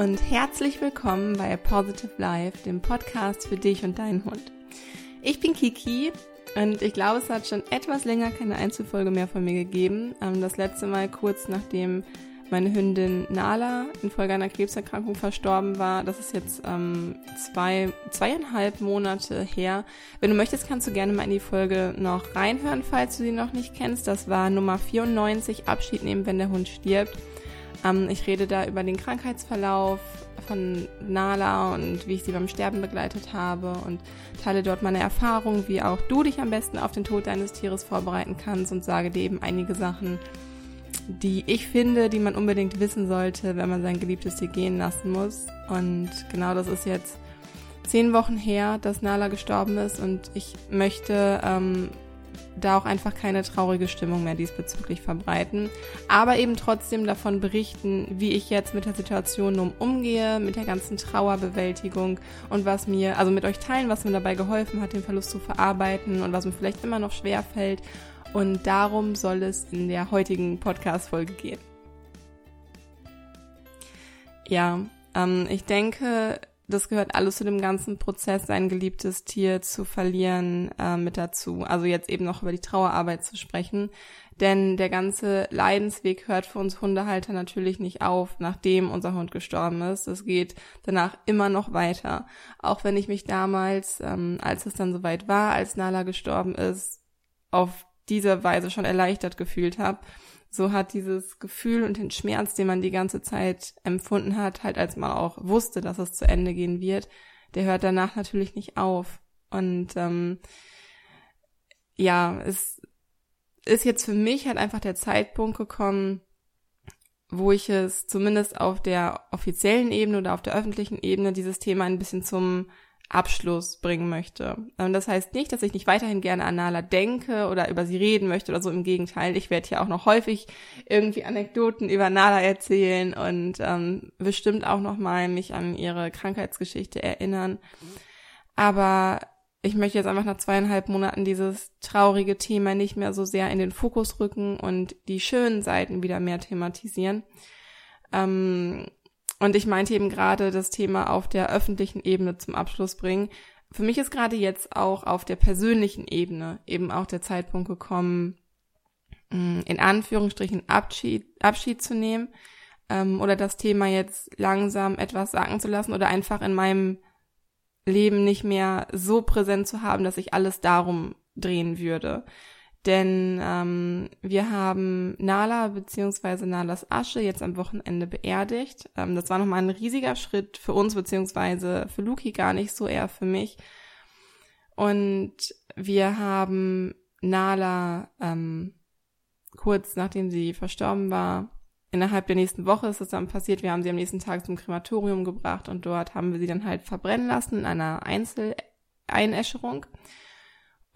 und herzlich willkommen bei Positive Life, dem Podcast für dich und deinen Hund. Ich bin Kiki und ich glaube, es hat schon etwas länger keine Einzelfolge mehr von mir gegeben. Ähm, das letzte Mal kurz nachdem meine Hündin Nala infolge einer Krebserkrankung verstorben war. Das ist jetzt ähm, zwei, zweieinhalb Monate her. Wenn du möchtest, kannst du gerne mal in die Folge noch reinhören, falls du sie noch nicht kennst. Das war Nummer 94, Abschied nehmen, wenn der Hund stirbt. Ähm, ich rede da über den Krankheitsverlauf von Nala und wie ich sie beim Sterben begleitet habe und teile dort meine Erfahrungen, wie auch du dich am besten auf den Tod deines Tieres vorbereiten kannst und sage dir eben einige Sachen, die ich finde, die man unbedingt wissen sollte, wenn man sein geliebtes Tier gehen lassen muss. Und genau das ist jetzt zehn Wochen her, dass Nala gestorben ist und ich möchte ähm, da auch einfach keine traurige Stimmung mehr diesbezüglich verbreiten, aber eben trotzdem davon berichten, wie ich jetzt mit der Situation um umgehe, mit der ganzen Trauerbewältigung und was mir, also mit euch teilen, was mir dabei geholfen hat, den Verlust zu verarbeiten und was mir vielleicht immer noch schwer fällt und darum soll es in der heutigen Podcast-Folge gehen. Ja, ähm, ich denke, das gehört alles zu dem ganzen Prozess, sein geliebtes Tier zu verlieren, äh, mit dazu. Also jetzt eben noch über die Trauerarbeit zu sprechen. Denn der ganze Leidensweg hört für uns Hundehalter natürlich nicht auf, nachdem unser Hund gestorben ist. Es geht danach immer noch weiter. Auch wenn ich mich damals, ähm, als es dann soweit war, als Nala gestorben ist, auf dieser Weise schon erleichtert gefühlt habe, so hat dieses Gefühl und den Schmerz, den man die ganze Zeit empfunden hat, halt als man auch wusste, dass es zu Ende gehen wird, der hört danach natürlich nicht auf. Und ähm, ja, es ist jetzt für mich halt einfach der Zeitpunkt gekommen, wo ich es zumindest auf der offiziellen Ebene oder auf der öffentlichen Ebene dieses Thema ein bisschen zum Abschluss bringen möchte. Und das heißt nicht, dass ich nicht weiterhin gerne an Nala denke oder über sie reden möchte oder so. Im Gegenteil, ich werde hier auch noch häufig irgendwie Anekdoten über Nala erzählen und ähm, bestimmt auch noch mal mich an ihre Krankheitsgeschichte erinnern. Aber ich möchte jetzt einfach nach zweieinhalb Monaten dieses traurige Thema nicht mehr so sehr in den Fokus rücken und die schönen Seiten wieder mehr thematisieren. Ähm, und ich meinte eben gerade das Thema auf der öffentlichen Ebene zum Abschluss bringen. Für mich ist gerade jetzt auch auf der persönlichen Ebene eben auch der Zeitpunkt gekommen, mm, in Anführungsstrichen Abschied, Abschied zu nehmen ähm, oder das Thema jetzt langsam etwas sagen zu lassen oder einfach in meinem Leben nicht mehr so präsent zu haben, dass ich alles darum drehen würde. Denn ähm, wir haben Nala bzw. Nalas Asche jetzt am Wochenende beerdigt. Ähm, das war nochmal ein riesiger Schritt für uns bzw. für Luki gar nicht so eher für mich. Und wir haben Nala ähm, kurz nachdem sie verstorben war, innerhalb der nächsten Woche ist es dann passiert, wir haben sie am nächsten Tag zum Krematorium gebracht und dort haben wir sie dann halt verbrennen lassen in einer Einzeleinäscherung.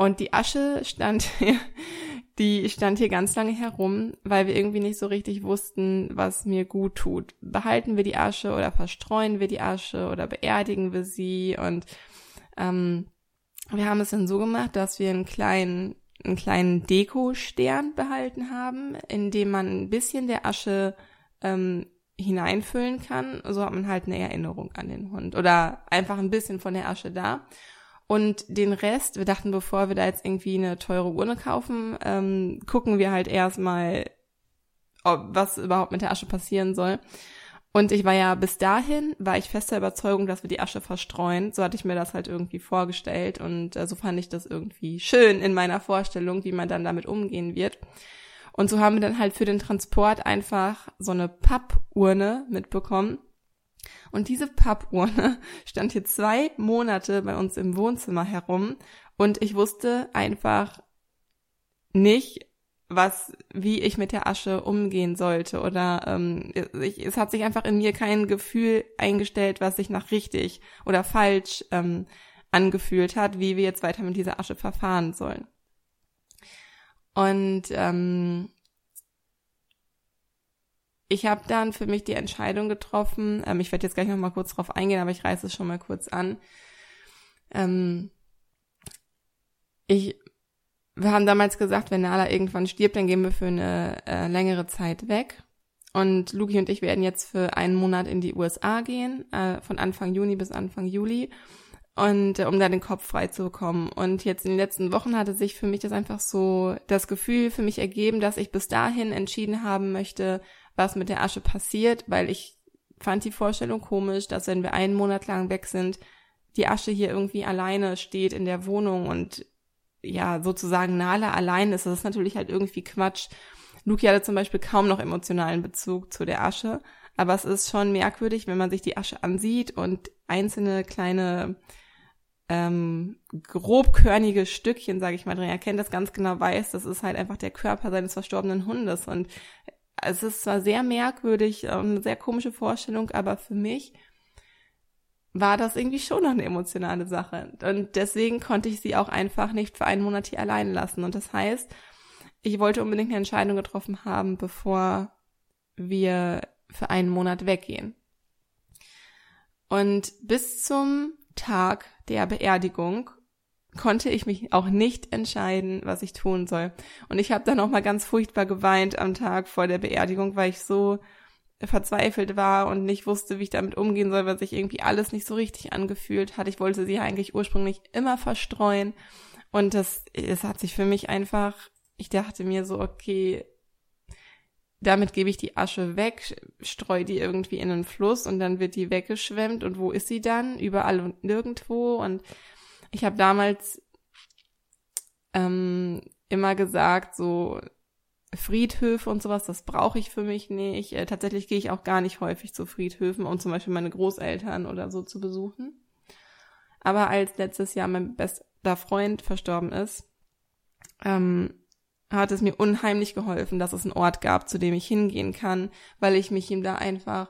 Und die Asche stand hier, die stand hier ganz lange herum, weil wir irgendwie nicht so richtig wussten, was mir gut tut. Behalten wir die Asche oder verstreuen wir die Asche oder beerdigen wir sie? Und ähm, wir haben es dann so gemacht, dass wir einen kleinen, einen kleinen Deko-Stern behalten haben, in dem man ein bisschen der Asche ähm, hineinfüllen kann. So hat man halt eine Erinnerung an den Hund oder einfach ein bisschen von der Asche da. Und den Rest, wir dachten, bevor wir da jetzt irgendwie eine teure Urne kaufen, ähm, gucken wir halt erstmal, was überhaupt mit der Asche passieren soll. Und ich war ja bis dahin, war ich fester Überzeugung, dass wir die Asche verstreuen. So hatte ich mir das halt irgendwie vorgestellt und äh, so fand ich das irgendwie schön in meiner Vorstellung, wie man dann damit umgehen wird. Und so haben wir dann halt für den Transport einfach so eine Pappurne mitbekommen und diese Pappuhr stand hier zwei Monate bei uns im Wohnzimmer herum und ich wusste einfach nicht, was, wie ich mit der Asche umgehen sollte oder ähm, ich, es hat sich einfach in mir kein Gefühl eingestellt, was sich nach richtig oder falsch ähm, angefühlt hat, wie wir jetzt weiter mit dieser Asche verfahren sollen. Und ähm, ich habe dann für mich die Entscheidung getroffen, ähm, ich werde jetzt gleich nochmal kurz drauf eingehen, aber ich reiße es schon mal kurz an. Ähm, ich, wir haben damals gesagt, wenn Nala irgendwann stirbt, dann gehen wir für eine äh, längere Zeit weg. Und Luki und ich werden jetzt für einen Monat in die USA gehen, äh, von Anfang Juni bis Anfang Juli. Und äh, um da den Kopf frei zu bekommen. Und jetzt in den letzten Wochen hatte sich für mich das einfach so das Gefühl für mich ergeben, dass ich bis dahin entschieden haben möchte, was mit der Asche passiert, weil ich fand die Vorstellung komisch, dass wenn wir einen Monat lang weg sind, die Asche hier irgendwie alleine steht in der Wohnung und ja, sozusagen Nala allein ist. Das ist natürlich halt irgendwie Quatsch. Luki hatte zum Beispiel kaum noch emotionalen Bezug zu der Asche. Aber es ist schon merkwürdig, wenn man sich die Asche ansieht und einzelne kleine ähm, grobkörnige Stückchen, sage ich mal, drin erkennt, das ganz genau weiß, das ist halt einfach der Körper seines verstorbenen Hundes. Und es ist zwar sehr merkwürdig, eine sehr komische Vorstellung, aber für mich war das irgendwie schon noch eine emotionale Sache. Und deswegen konnte ich sie auch einfach nicht für einen Monat hier allein lassen. Und das heißt, ich wollte unbedingt eine Entscheidung getroffen haben, bevor wir für einen Monat weggehen. Und bis zum Tag der Beerdigung konnte ich mich auch nicht entscheiden, was ich tun soll. Und ich habe dann auch mal ganz furchtbar geweint am Tag vor der Beerdigung, weil ich so verzweifelt war und nicht wusste, wie ich damit umgehen soll, weil sich irgendwie alles nicht so richtig angefühlt hat. Ich wollte sie eigentlich ursprünglich immer verstreuen. Und das, es hat sich für mich einfach, ich dachte mir so, okay, damit gebe ich die Asche weg, streue die irgendwie in den Fluss und dann wird die weggeschwemmt. Und wo ist sie dann? Überall und nirgendwo. Und ich habe damals ähm, immer gesagt, so Friedhöfe und sowas, das brauche ich für mich nicht. Äh, tatsächlich gehe ich auch gar nicht häufig zu Friedhöfen, um zum Beispiel meine Großeltern oder so zu besuchen. Aber als letztes Jahr mein bester Freund verstorben ist, ähm, hat es mir unheimlich geholfen, dass es einen Ort gab, zu dem ich hingehen kann, weil ich mich ihm da einfach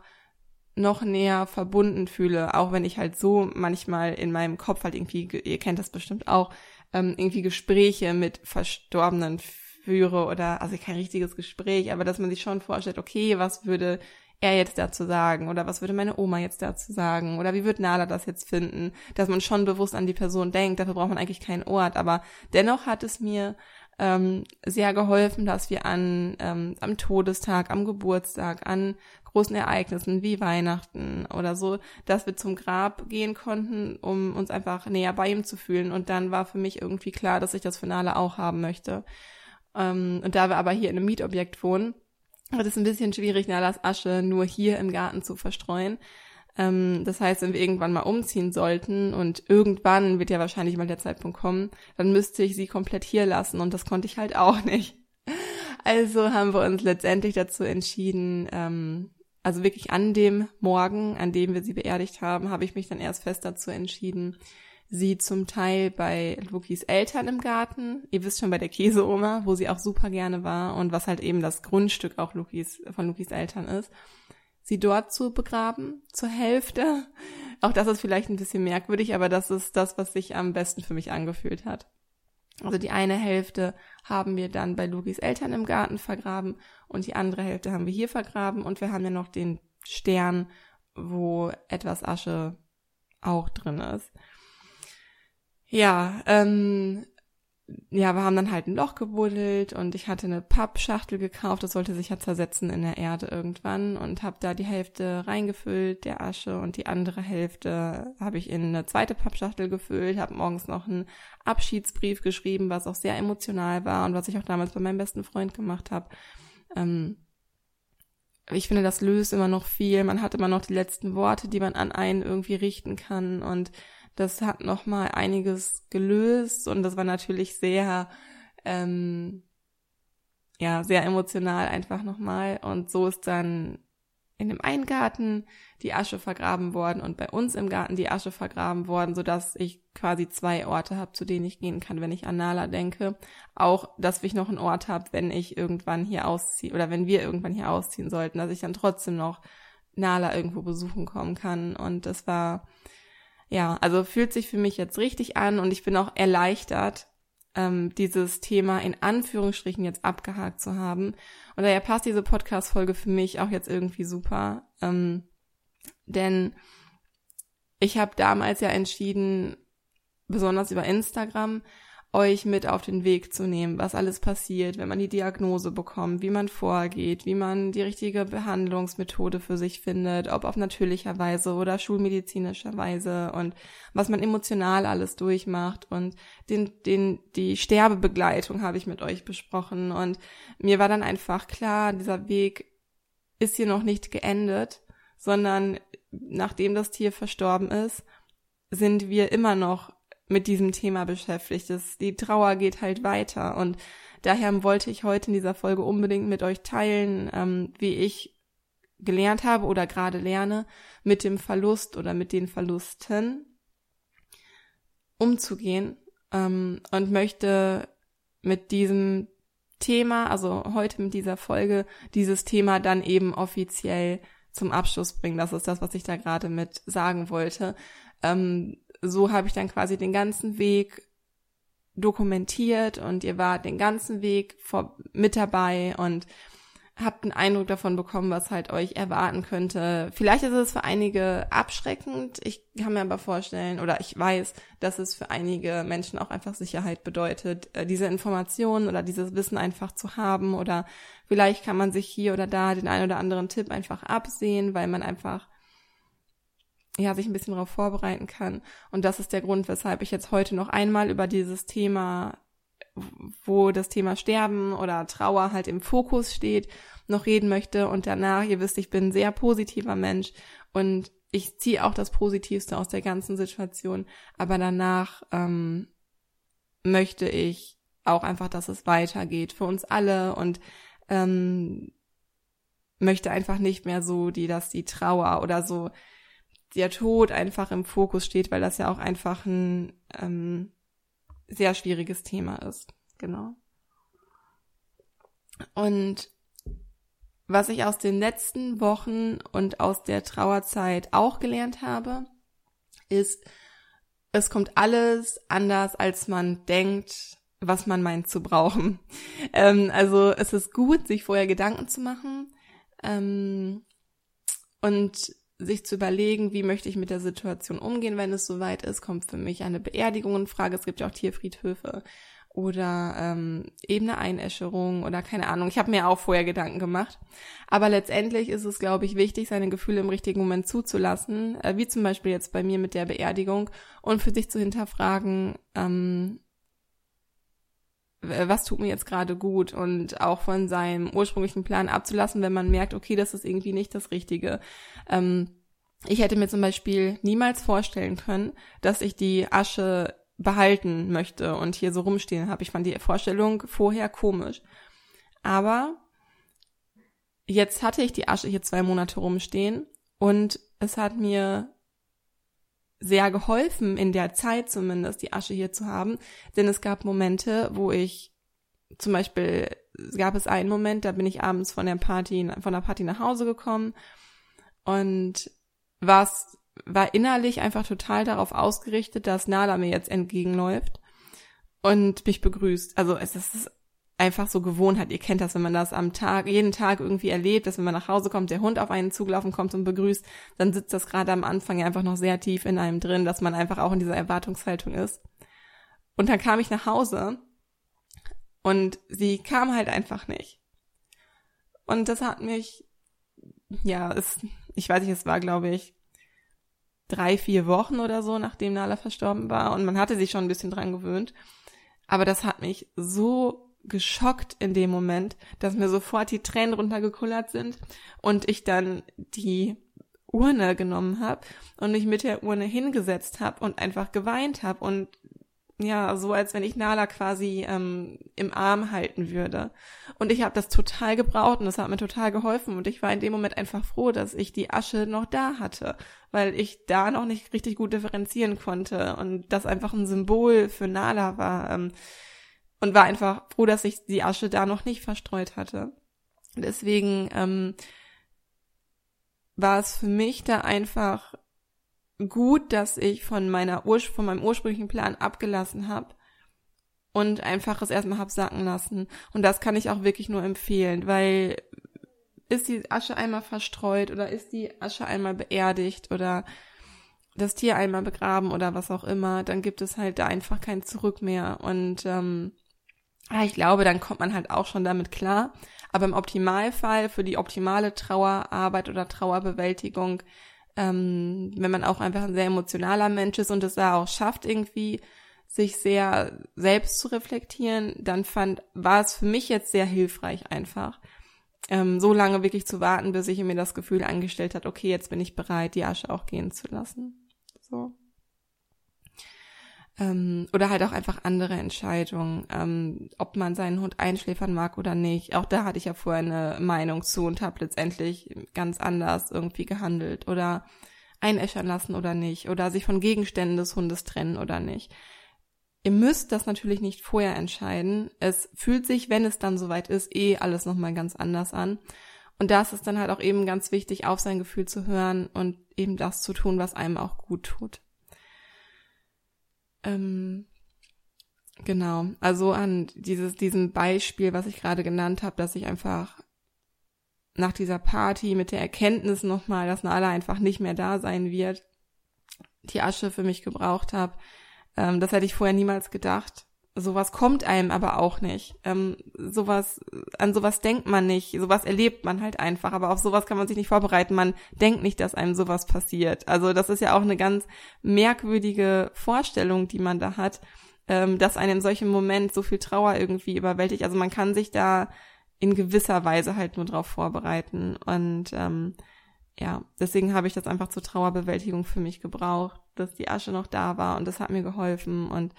noch näher verbunden fühle, auch wenn ich halt so manchmal in meinem Kopf halt irgendwie, ihr kennt das bestimmt auch, ähm, irgendwie Gespräche mit Verstorbenen führe oder, also kein richtiges Gespräch, aber dass man sich schon vorstellt, okay, was würde er jetzt dazu sagen oder was würde meine Oma jetzt dazu sagen oder wie wird Nala das jetzt finden, dass man schon bewusst an die Person denkt, dafür braucht man eigentlich keinen Ort, aber dennoch hat es mir ähm, sehr geholfen, dass wir an ähm, am Todestag, am Geburtstag, an großen Ereignissen wie Weihnachten oder so, dass wir zum Grab gehen konnten, um uns einfach näher bei ihm zu fühlen. Und dann war für mich irgendwie klar, dass ich das Finale auch haben möchte. Ähm, und da wir aber hier in einem Mietobjekt wohnen, wird es ein bisschen schwierig, Nalas Asche nur hier im Garten zu verstreuen. Ähm, das heißt, wenn wir irgendwann mal umziehen sollten und irgendwann wird ja wahrscheinlich mal der Zeitpunkt kommen, dann müsste ich sie komplett hier lassen und das konnte ich halt auch nicht. Also haben wir uns letztendlich dazu entschieden, ähm, also wirklich an dem Morgen, an dem wir sie beerdigt haben, habe ich mich dann erst fest dazu entschieden, sie zum Teil bei Lukis Eltern im Garten, ihr wisst schon bei der Käseoma, wo sie auch super gerne war und was halt eben das Grundstück auch Lukis, von Lukis Eltern ist, sie dort zu begraben, zur Hälfte. Auch das ist vielleicht ein bisschen merkwürdig, aber das ist das, was sich am besten für mich angefühlt hat. Also die eine Hälfte haben wir dann bei Lugis Eltern im Garten vergraben und die andere Hälfte haben wir hier vergraben und wir haben ja noch den Stern, wo etwas Asche auch drin ist. Ja, ähm, ja, wir haben dann halt ein Loch gebuddelt und ich hatte eine Pappschachtel gekauft, das sollte sich ja zersetzen in der Erde irgendwann und habe da die Hälfte reingefüllt, der Asche und die andere Hälfte habe ich in eine zweite Pappschachtel gefüllt, habe morgens noch einen Abschiedsbrief geschrieben, was auch sehr emotional war und was ich auch damals bei meinem besten Freund gemacht habe. Ähm, ich finde, das löst immer noch viel. Man hat immer noch die letzten Worte, die man an einen irgendwie richten kann und das hat nochmal einiges gelöst und das war natürlich sehr, ähm, ja, sehr emotional einfach nochmal. Und so ist dann in dem einen Garten die Asche vergraben worden und bei uns im Garten die Asche vergraben worden, so dass ich quasi zwei Orte habe, zu denen ich gehen kann, wenn ich an Nala denke. Auch, dass ich noch einen Ort habe, wenn ich irgendwann hier ausziehe oder wenn wir irgendwann hier ausziehen sollten, dass ich dann trotzdem noch Nala irgendwo besuchen kommen kann. Und das war ja, also fühlt sich für mich jetzt richtig an und ich bin auch erleichtert, ähm, dieses Thema in Anführungsstrichen jetzt abgehakt zu haben. Und daher passt diese Podcast-Folge für mich auch jetzt irgendwie super. Ähm, denn ich habe damals ja entschieden, besonders über Instagram, euch mit auf den Weg zu nehmen, was alles passiert, wenn man die Diagnose bekommt, wie man vorgeht, wie man die richtige Behandlungsmethode für sich findet, ob auf natürlicher Weise oder schulmedizinischer Weise und was man emotional alles durchmacht und den, den, die Sterbebegleitung habe ich mit euch besprochen und mir war dann einfach klar, dieser Weg ist hier noch nicht geendet, sondern nachdem das Tier verstorben ist, sind wir immer noch mit diesem Thema beschäftigt ist. Die Trauer geht halt weiter und daher wollte ich heute in dieser Folge unbedingt mit euch teilen, ähm, wie ich gelernt habe oder gerade lerne, mit dem Verlust oder mit den Verlusten umzugehen ähm, und möchte mit diesem Thema, also heute mit dieser Folge, dieses Thema dann eben offiziell zum Abschluss bringen. Das ist das, was ich da gerade mit sagen wollte. Ähm, so habe ich dann quasi den ganzen Weg dokumentiert und ihr wart den ganzen Weg vor, mit dabei und habt einen Eindruck davon bekommen, was halt euch erwarten könnte. Vielleicht ist es für einige abschreckend. Ich kann mir aber vorstellen oder ich weiß, dass es für einige Menschen auch einfach Sicherheit bedeutet, äh, diese Informationen oder dieses Wissen einfach zu haben oder vielleicht kann man sich hier oder da den einen oder anderen Tipp einfach absehen, weil man einfach ja, sich ein bisschen darauf vorbereiten kann. Und das ist der Grund, weshalb ich jetzt heute noch einmal über dieses Thema, wo das Thema Sterben oder Trauer halt im Fokus steht, noch reden möchte. Und danach, ihr wisst, ich bin ein sehr positiver Mensch und ich ziehe auch das Positivste aus der ganzen Situation. Aber danach ähm, möchte ich auch einfach, dass es weitergeht für uns alle und ähm, möchte einfach nicht mehr so die, dass die Trauer oder so der Tod einfach im Fokus steht, weil das ja auch einfach ein ähm, sehr schwieriges Thema ist. Genau. Und was ich aus den letzten Wochen und aus der Trauerzeit auch gelernt habe, ist, es kommt alles anders, als man denkt, was man meint zu brauchen. Ähm, also es ist gut, sich vorher Gedanken zu machen ähm, und sich zu überlegen, wie möchte ich mit der Situation umgehen, wenn es soweit ist, kommt für mich eine Beerdigung in Frage. Es gibt ja auch Tierfriedhöfe oder ähm, eben eine Einäscherung oder keine Ahnung. Ich habe mir auch vorher Gedanken gemacht. Aber letztendlich ist es, glaube ich, wichtig, seine Gefühle im richtigen Moment zuzulassen, äh, wie zum Beispiel jetzt bei mir mit der Beerdigung und für sich zu hinterfragen, ähm, was tut mir jetzt gerade gut und auch von seinem ursprünglichen Plan abzulassen, wenn man merkt, okay, das ist irgendwie nicht das Richtige. Ähm, ich hätte mir zum Beispiel niemals vorstellen können, dass ich die Asche behalten möchte und hier so rumstehen habe. Ich fand die Vorstellung vorher komisch. Aber jetzt hatte ich die Asche hier zwei Monate rumstehen und es hat mir sehr geholfen, in der Zeit zumindest die Asche hier zu haben. Denn es gab Momente, wo ich zum Beispiel, gab es einen Moment, da bin ich abends von der Party, von der Party nach Hause gekommen und was war innerlich einfach total darauf ausgerichtet, dass Nala mir jetzt entgegenläuft und mich begrüßt. Also es ist einfach so Gewohnheit. Ihr kennt das, wenn man das am Tag, jeden Tag irgendwie erlebt, dass wenn man nach Hause kommt, der Hund auf einen zugelaufen kommt und begrüßt, dann sitzt das gerade am Anfang einfach noch sehr tief in einem drin, dass man einfach auch in dieser Erwartungshaltung ist. Und dann kam ich nach Hause und sie kam halt einfach nicht. Und das hat mich, ja, es, ich weiß nicht, es war, glaube ich, drei, vier Wochen oder so, nachdem Nala verstorben war. Und man hatte sich schon ein bisschen dran gewöhnt. Aber das hat mich so geschockt in dem Moment, dass mir sofort die Tränen runtergekullert sind und ich dann die Urne genommen habe und mich mit der Urne hingesetzt habe und einfach geweint habe und ja, so als wenn ich Nala quasi ähm, im Arm halten würde. Und ich habe das total gebraucht und das hat mir total geholfen. Und ich war in dem Moment einfach froh, dass ich die Asche noch da hatte, weil ich da noch nicht richtig gut differenzieren konnte und das einfach ein Symbol für Nala war. Ähm, und war einfach froh, dass ich die Asche da noch nicht verstreut hatte. Deswegen ähm, war es für mich da einfach gut, dass ich von meiner Ur von meinem ursprünglichen Plan abgelassen habe und einfach es erstmal hab sacken lassen. Und das kann ich auch wirklich nur empfehlen, weil ist die Asche einmal verstreut oder ist die Asche einmal beerdigt oder das Tier einmal begraben oder was auch immer, dann gibt es halt da einfach kein Zurück mehr. Und ähm, ich glaube, dann kommt man halt auch schon damit klar. Aber im Optimalfall für die optimale Trauerarbeit oder Trauerbewältigung, ähm, wenn man auch einfach ein sehr emotionaler Mensch ist und es da auch schafft, irgendwie sich sehr selbst zu reflektieren, dann fand, war es für mich jetzt sehr hilfreich einfach, ähm, so lange wirklich zu warten, bis ich mir das Gefühl angestellt hat, okay, jetzt bin ich bereit, die Asche auch gehen zu lassen. So. Ähm, oder halt auch einfach andere Entscheidungen, ähm, ob man seinen Hund einschläfern mag oder nicht. Auch da hatte ich ja vorher eine Meinung zu und habe letztendlich ganz anders irgendwie gehandelt. Oder einäschern lassen oder nicht. Oder sich von Gegenständen des Hundes trennen oder nicht. Ihr müsst das natürlich nicht vorher entscheiden. Es fühlt sich, wenn es dann soweit ist, eh alles nochmal ganz anders an. Und da ist dann halt auch eben ganz wichtig, auf sein Gefühl zu hören und eben das zu tun, was einem auch gut tut. Ähm, genau, also an dieses, diesem Beispiel, was ich gerade genannt habe, dass ich einfach nach dieser Party mit der Erkenntnis nochmal, dass Nala einfach nicht mehr da sein wird, die Asche für mich gebraucht habe. Ähm, das hätte ich vorher niemals gedacht. Sowas kommt einem aber auch nicht. Ähm, sowas, an sowas denkt man nicht. Sowas erlebt man halt einfach. Aber auf sowas kann man sich nicht vorbereiten. Man denkt nicht, dass einem sowas passiert. Also das ist ja auch eine ganz merkwürdige Vorstellung, die man da hat, ähm, dass einem in solchem Moment so viel Trauer irgendwie überwältigt. Also man kann sich da in gewisser Weise halt nur drauf vorbereiten. Und ähm, ja, deswegen habe ich das einfach zur Trauerbewältigung für mich gebraucht, dass die Asche noch da war und das hat mir geholfen und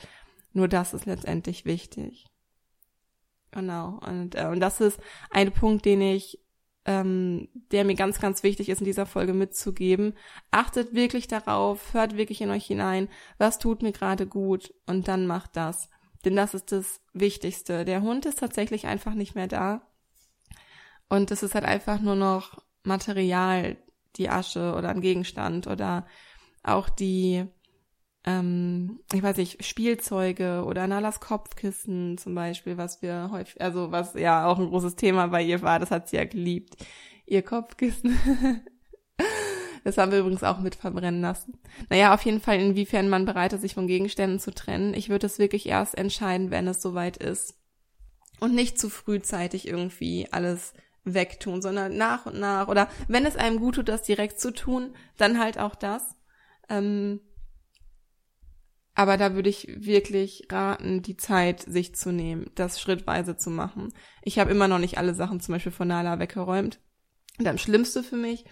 nur das ist letztendlich wichtig. Genau. Und, äh, und das ist ein Punkt, den ich, ähm, der mir ganz, ganz wichtig ist, in dieser Folge mitzugeben. Achtet wirklich darauf, hört wirklich in euch hinein, was tut mir gerade gut und dann macht das. Denn das ist das Wichtigste. Der Hund ist tatsächlich einfach nicht mehr da. Und es ist halt einfach nur noch Material, die Asche oder ein Gegenstand oder auch die ähm, ich weiß nicht, Spielzeuge oder Nalas Kopfkissen zum Beispiel, was wir häufig, also was ja auch ein großes Thema bei ihr war, das hat sie ja geliebt. Ihr Kopfkissen. das haben wir übrigens auch mit verbrennen lassen. Naja, auf jeden Fall, inwiefern man bereit ist, sich von Gegenständen zu trennen. Ich würde es wirklich erst entscheiden, wenn es soweit ist. Und nicht zu frühzeitig irgendwie alles wegtun, sondern nach und nach. Oder wenn es einem gut tut, das direkt zu tun, dann halt auch das. Ähm, aber da würde ich wirklich raten, die Zeit sich zu nehmen, das schrittweise zu machen. Ich habe immer noch nicht alle Sachen zum Beispiel von Nala weggeräumt. Und am Schlimmste für mich,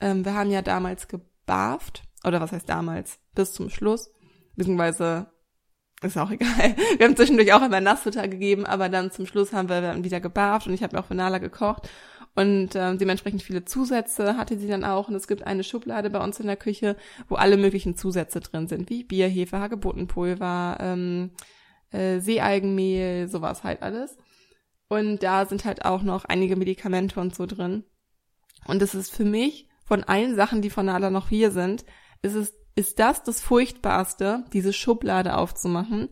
ähm, wir haben ja damals gebarft, oder was heißt damals, bis zum Schluss, beziehungsweise ist auch egal. Wir haben zwischendurch auch immer Nassfutter gegeben, aber dann zum Schluss haben wir dann wieder gebarft und ich habe auch für Nala gekocht und äh, dementsprechend viele Zusätze hatte sie dann auch. Und es gibt eine Schublade bei uns in der Küche, wo alle möglichen Zusätze drin sind, wie Bier, Hefe, Hagebuttenpulver, ähm, äh, Seealgenmehl, sowas halt alles. Und da sind halt auch noch einige Medikamente und so drin. Und es ist für mich, von allen Sachen, die von Nala noch hier sind, ist es, ist das das Furchtbarste, diese Schublade aufzumachen,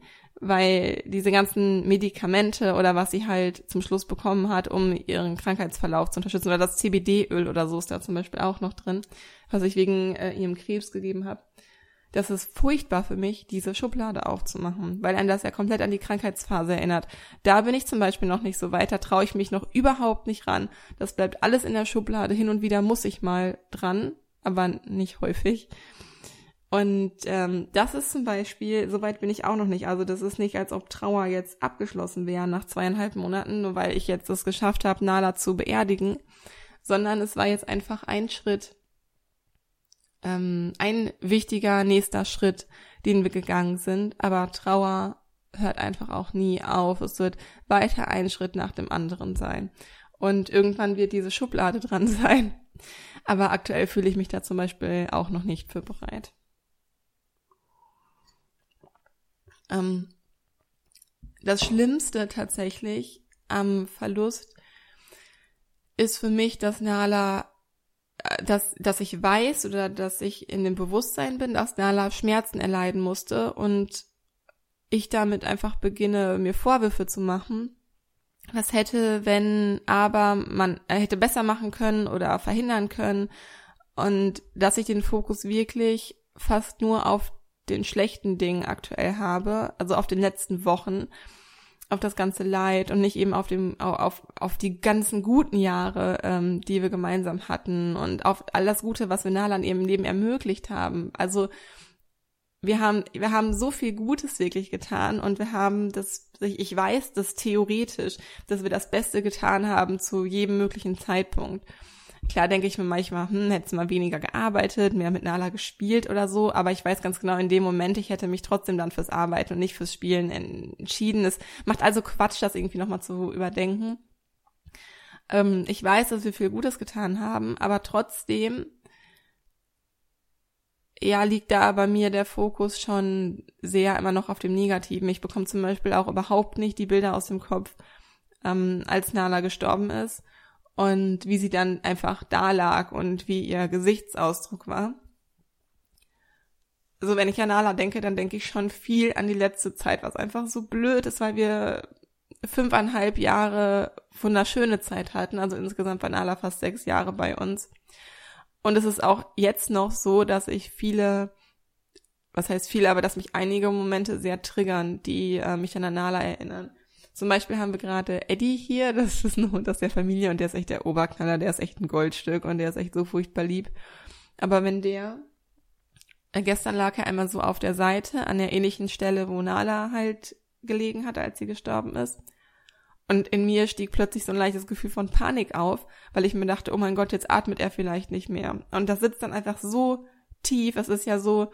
weil diese ganzen Medikamente oder was sie halt zum Schluss bekommen hat, um ihren Krankheitsverlauf zu unterstützen, oder das CBD-Öl oder so ist da zum Beispiel auch noch drin, was ich wegen äh, ihrem Krebs gegeben habe. Das ist furchtbar für mich, diese Schublade aufzumachen, weil einen das ja komplett an die Krankheitsphase erinnert. Da bin ich zum Beispiel noch nicht so weit, da traue ich mich noch überhaupt nicht ran. Das bleibt alles in der Schublade, hin und wieder muss ich mal dran, aber nicht häufig. Und ähm, das ist zum Beispiel, soweit bin ich auch noch nicht. Also das ist nicht, als ob Trauer jetzt abgeschlossen wäre nach zweieinhalb Monaten, nur weil ich jetzt es geschafft habe, Nala zu beerdigen, sondern es war jetzt einfach ein Schritt, ähm, ein wichtiger nächster Schritt, den wir gegangen sind. Aber Trauer hört einfach auch nie auf. Es wird weiter ein Schritt nach dem anderen sein. Und irgendwann wird diese Schublade dran sein. Aber aktuell fühle ich mich da zum Beispiel auch noch nicht für bereit. Ähm, das Schlimmste tatsächlich am Verlust ist für mich, dass Nala, äh, dass, dass ich weiß oder dass ich in dem Bewusstsein bin, dass Nala Schmerzen erleiden musste und ich damit einfach beginne, mir Vorwürfe zu machen. Was hätte, wenn aber man hätte besser machen können oder verhindern können und dass ich den Fokus wirklich fast nur auf den schlechten Dingen aktuell habe, also auf den letzten Wochen, auf das ganze Leid und nicht eben auf dem auf auf die ganzen guten Jahre, ähm, die wir gemeinsam hatten und auf all das Gute, was wir Nalan im Leben ermöglicht haben. Also wir haben wir haben so viel Gutes wirklich getan und wir haben das ich weiß das theoretisch, dass wir das Beste getan haben zu jedem möglichen Zeitpunkt. Klar denke ich mir manchmal, hm, hättest mal weniger gearbeitet, mehr mit Nala gespielt oder so, aber ich weiß ganz genau, in dem Moment, ich hätte mich trotzdem dann fürs Arbeiten und nicht fürs Spielen entschieden. Es macht also Quatsch, das irgendwie nochmal zu überdenken. Ähm, ich weiß, dass wir viel Gutes getan haben, aber trotzdem, ja, liegt da bei mir der Fokus schon sehr immer noch auf dem Negativen. Ich bekomme zum Beispiel auch überhaupt nicht die Bilder aus dem Kopf, ähm, als Nala gestorben ist und wie sie dann einfach da lag und wie ihr Gesichtsausdruck war. Also wenn ich an Nala denke, dann denke ich schon viel an die letzte Zeit, was einfach so blöd ist, weil wir fünfeinhalb Jahre wunderschöne Zeit hatten. Also insgesamt war Nala fast sechs Jahre bei uns. Und es ist auch jetzt noch so, dass ich viele, was heißt viele, aber dass mich einige Momente sehr triggern, die äh, mich an Nala erinnern. Zum Beispiel haben wir gerade Eddie hier, das ist ein Hund aus der Familie und der ist echt der Oberknaller, der ist echt ein Goldstück und der ist echt so furchtbar lieb. Aber wenn der, äh, gestern lag er einmal so auf der Seite, an der ähnlichen Stelle, wo Nala halt gelegen hat, als sie gestorben ist. Und in mir stieg plötzlich so ein leichtes Gefühl von Panik auf, weil ich mir dachte, oh mein Gott, jetzt atmet er vielleicht nicht mehr. Und das sitzt dann einfach so tief, es ist ja so,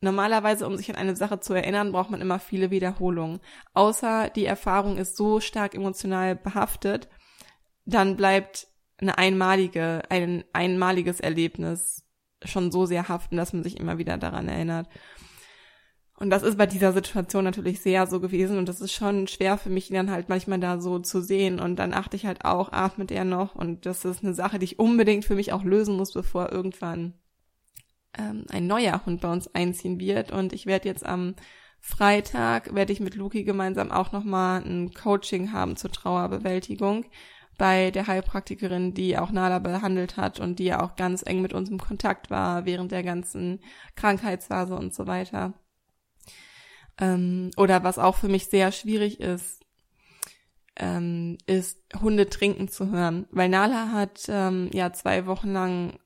Normalerweise, um sich an eine Sache zu erinnern, braucht man immer viele Wiederholungen. Außer die Erfahrung ist so stark emotional behaftet, dann bleibt eine einmalige, ein einmaliges Erlebnis schon so sehr haften, dass man sich immer wieder daran erinnert. Und das ist bei dieser Situation natürlich sehr so gewesen und das ist schon schwer für mich, ihn dann halt manchmal da so zu sehen und dann achte ich halt auch, atmet er noch und das ist eine Sache, die ich unbedingt für mich auch lösen muss, bevor irgendwann ähm, ein neuer Hund bei uns einziehen wird. Und ich werde jetzt am Freitag, werde ich mit Luki gemeinsam auch nochmal ein Coaching haben zur Trauerbewältigung bei der Heilpraktikerin, die auch Nala behandelt hat und die ja auch ganz eng mit uns im Kontakt war während der ganzen Krankheitsphase und so weiter. Ähm, oder was auch für mich sehr schwierig ist, ähm, ist Hunde trinken zu hören. Weil Nala hat ähm, ja zwei Wochen lang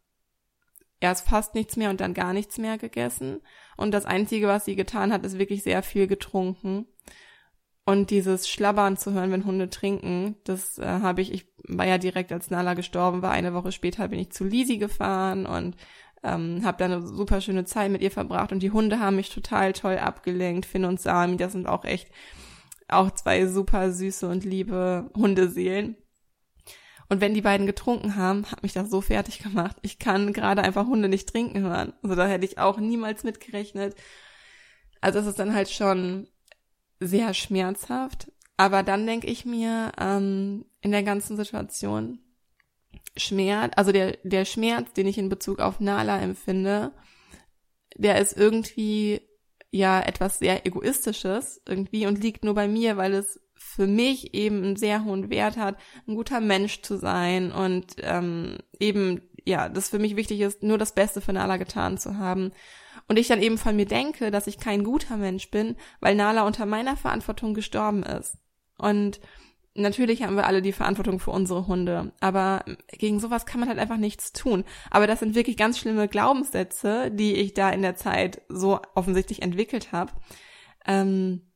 erst fast nichts mehr und dann gar nichts mehr gegessen. Und das Einzige, was sie getan hat, ist wirklich sehr viel getrunken. Und dieses Schlabbern zu hören, wenn Hunde trinken, das äh, habe ich, ich war ja direkt als Nala gestorben war, eine Woche später bin ich zu Lisi gefahren und ähm, habe da eine super schöne Zeit mit ihr verbracht und die Hunde haben mich total toll abgelenkt. Finn und Sami, das sind auch echt auch zwei super süße und liebe Hundeseelen. Und wenn die beiden getrunken haben, hat mich das so fertig gemacht. Ich kann gerade einfach Hunde nicht trinken hören. Also da hätte ich auch niemals mitgerechnet. Also es ist dann halt schon sehr schmerzhaft. Aber dann denke ich mir, ähm, in der ganzen Situation, Schmerz, also der, der Schmerz, den ich in Bezug auf Nala empfinde, der ist irgendwie ja etwas sehr Egoistisches irgendwie und liegt nur bei mir, weil es für mich eben einen sehr hohen Wert hat, ein guter Mensch zu sein und ähm, eben, ja, das für mich wichtig ist, nur das Beste für Nala getan zu haben. Und ich dann eben von mir denke, dass ich kein guter Mensch bin, weil Nala unter meiner Verantwortung gestorben ist. Und natürlich haben wir alle die Verantwortung für unsere Hunde, aber gegen sowas kann man halt einfach nichts tun. Aber das sind wirklich ganz schlimme Glaubenssätze, die ich da in der Zeit so offensichtlich entwickelt habe, ähm,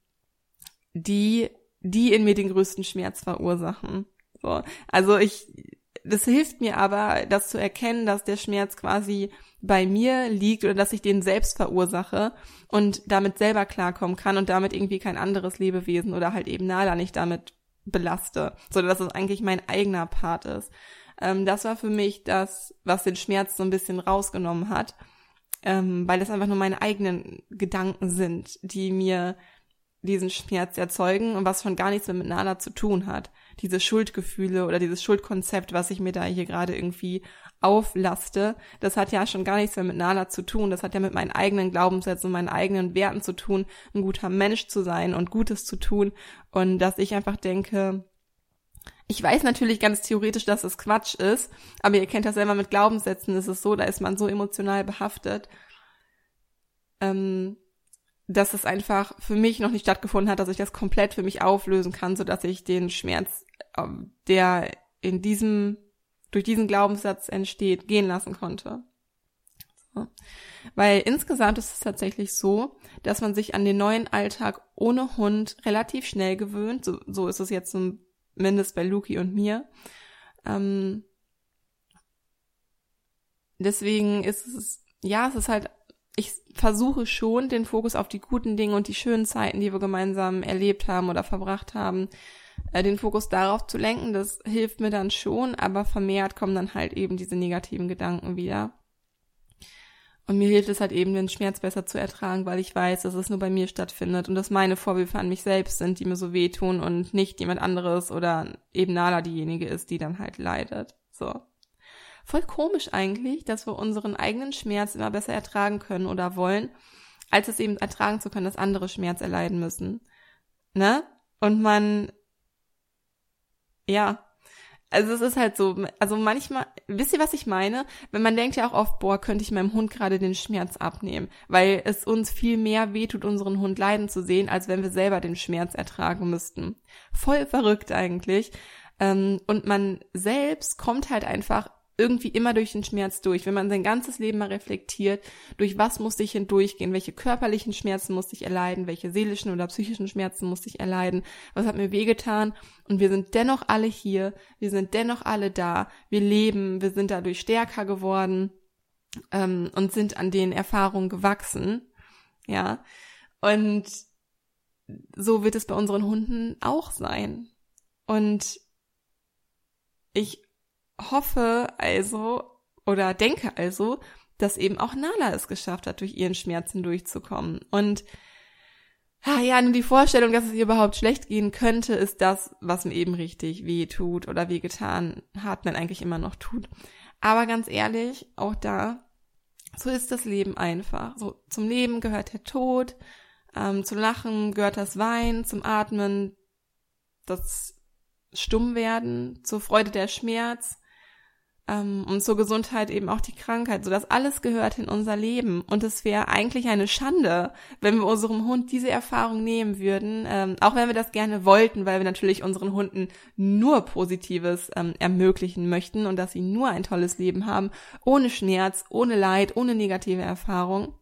die die in mir den größten Schmerz verursachen. So. Also ich, das hilft mir aber, das zu erkennen, dass der Schmerz quasi bei mir liegt oder dass ich den selbst verursache und damit selber klarkommen kann und damit irgendwie kein anderes Lebewesen oder halt eben Nala nicht damit belaste, so dass es eigentlich mein eigener Part ist. Ähm, das war für mich das, was den Schmerz so ein bisschen rausgenommen hat, ähm, weil es einfach nur meine eigenen Gedanken sind, die mir diesen Schmerz erzeugen und was schon gar nichts mehr mit Nala zu tun hat. Diese Schuldgefühle oder dieses Schuldkonzept, was ich mir da hier gerade irgendwie auflaste, das hat ja schon gar nichts mehr mit Nala zu tun. Das hat ja mit meinen eigenen Glaubenssätzen und meinen eigenen Werten zu tun, ein guter Mensch zu sein und Gutes zu tun. Und dass ich einfach denke, ich weiß natürlich ganz theoretisch, dass es Quatsch ist, aber ihr kennt das selber mit Glaubenssätzen, ist es so, da ist man so emotional behaftet ähm, dass es einfach für mich noch nicht stattgefunden hat, dass ich das komplett für mich auflösen kann, so dass ich den Schmerz, ähm, der in diesem, durch diesen Glaubenssatz entsteht, gehen lassen konnte. So. Weil insgesamt ist es tatsächlich so, dass man sich an den neuen Alltag ohne Hund relativ schnell gewöhnt. So, so ist es jetzt zumindest bei Luki und mir. Ähm, deswegen ist es, ja, es ist halt ich versuche schon, den Fokus auf die guten Dinge und die schönen Zeiten, die wir gemeinsam erlebt haben oder verbracht haben, äh, den Fokus darauf zu lenken. Das hilft mir dann schon, aber vermehrt kommen dann halt eben diese negativen Gedanken wieder. Und mir hilft es halt eben, den Schmerz besser zu ertragen, weil ich weiß, dass es nur bei mir stattfindet und dass meine Vorwürfe an mich selbst sind, die mir so wehtun und nicht jemand anderes oder eben Nala diejenige ist, die dann halt leidet. So. Voll komisch eigentlich, dass wir unseren eigenen Schmerz immer besser ertragen können oder wollen, als es eben ertragen zu können, dass andere Schmerz erleiden müssen. Ne? Und man, ja, also es ist halt so, also manchmal, wisst ihr, was ich meine? Wenn man denkt ja auch oft, boah, könnte ich meinem Hund gerade den Schmerz abnehmen, weil es uns viel mehr wehtut, unseren Hund leiden zu sehen, als wenn wir selber den Schmerz ertragen müssten. Voll verrückt eigentlich. Ähm, und man selbst kommt halt einfach irgendwie immer durch den Schmerz durch. Wenn man sein ganzes Leben mal reflektiert, durch was musste ich hindurchgehen, welche körperlichen Schmerzen musste ich erleiden, welche seelischen oder psychischen Schmerzen musste ich erleiden, was hat mir wehgetan und wir sind dennoch alle hier, wir sind dennoch alle da, wir leben, wir sind dadurch stärker geworden ähm, und sind an den Erfahrungen gewachsen, ja, und so wird es bei unseren Hunden auch sein. Und ich hoffe also oder denke also, dass eben auch Nala es geschafft hat, durch ihren Schmerzen durchzukommen. Und ah ja, nur die Vorstellung, dass es ihr überhaupt schlecht gehen könnte, ist das, was mir eben richtig weh tut oder weh getan hat, man eigentlich immer noch tut. Aber ganz ehrlich, auch da, so ist das Leben einfach. So, zum Leben gehört der Tod, ähm, zum Lachen gehört das Weinen, zum Atmen das Stummwerden, zur Freude der Schmerz, ähm, und zur Gesundheit eben auch die Krankheit. So das alles gehört in unser Leben. Und es wäre eigentlich eine Schande, wenn wir unserem Hund diese Erfahrung nehmen würden, ähm, auch wenn wir das gerne wollten, weil wir natürlich unseren Hunden nur Positives ähm, ermöglichen möchten und dass sie nur ein tolles Leben haben, ohne Schmerz, ohne Leid, ohne negative Erfahrung.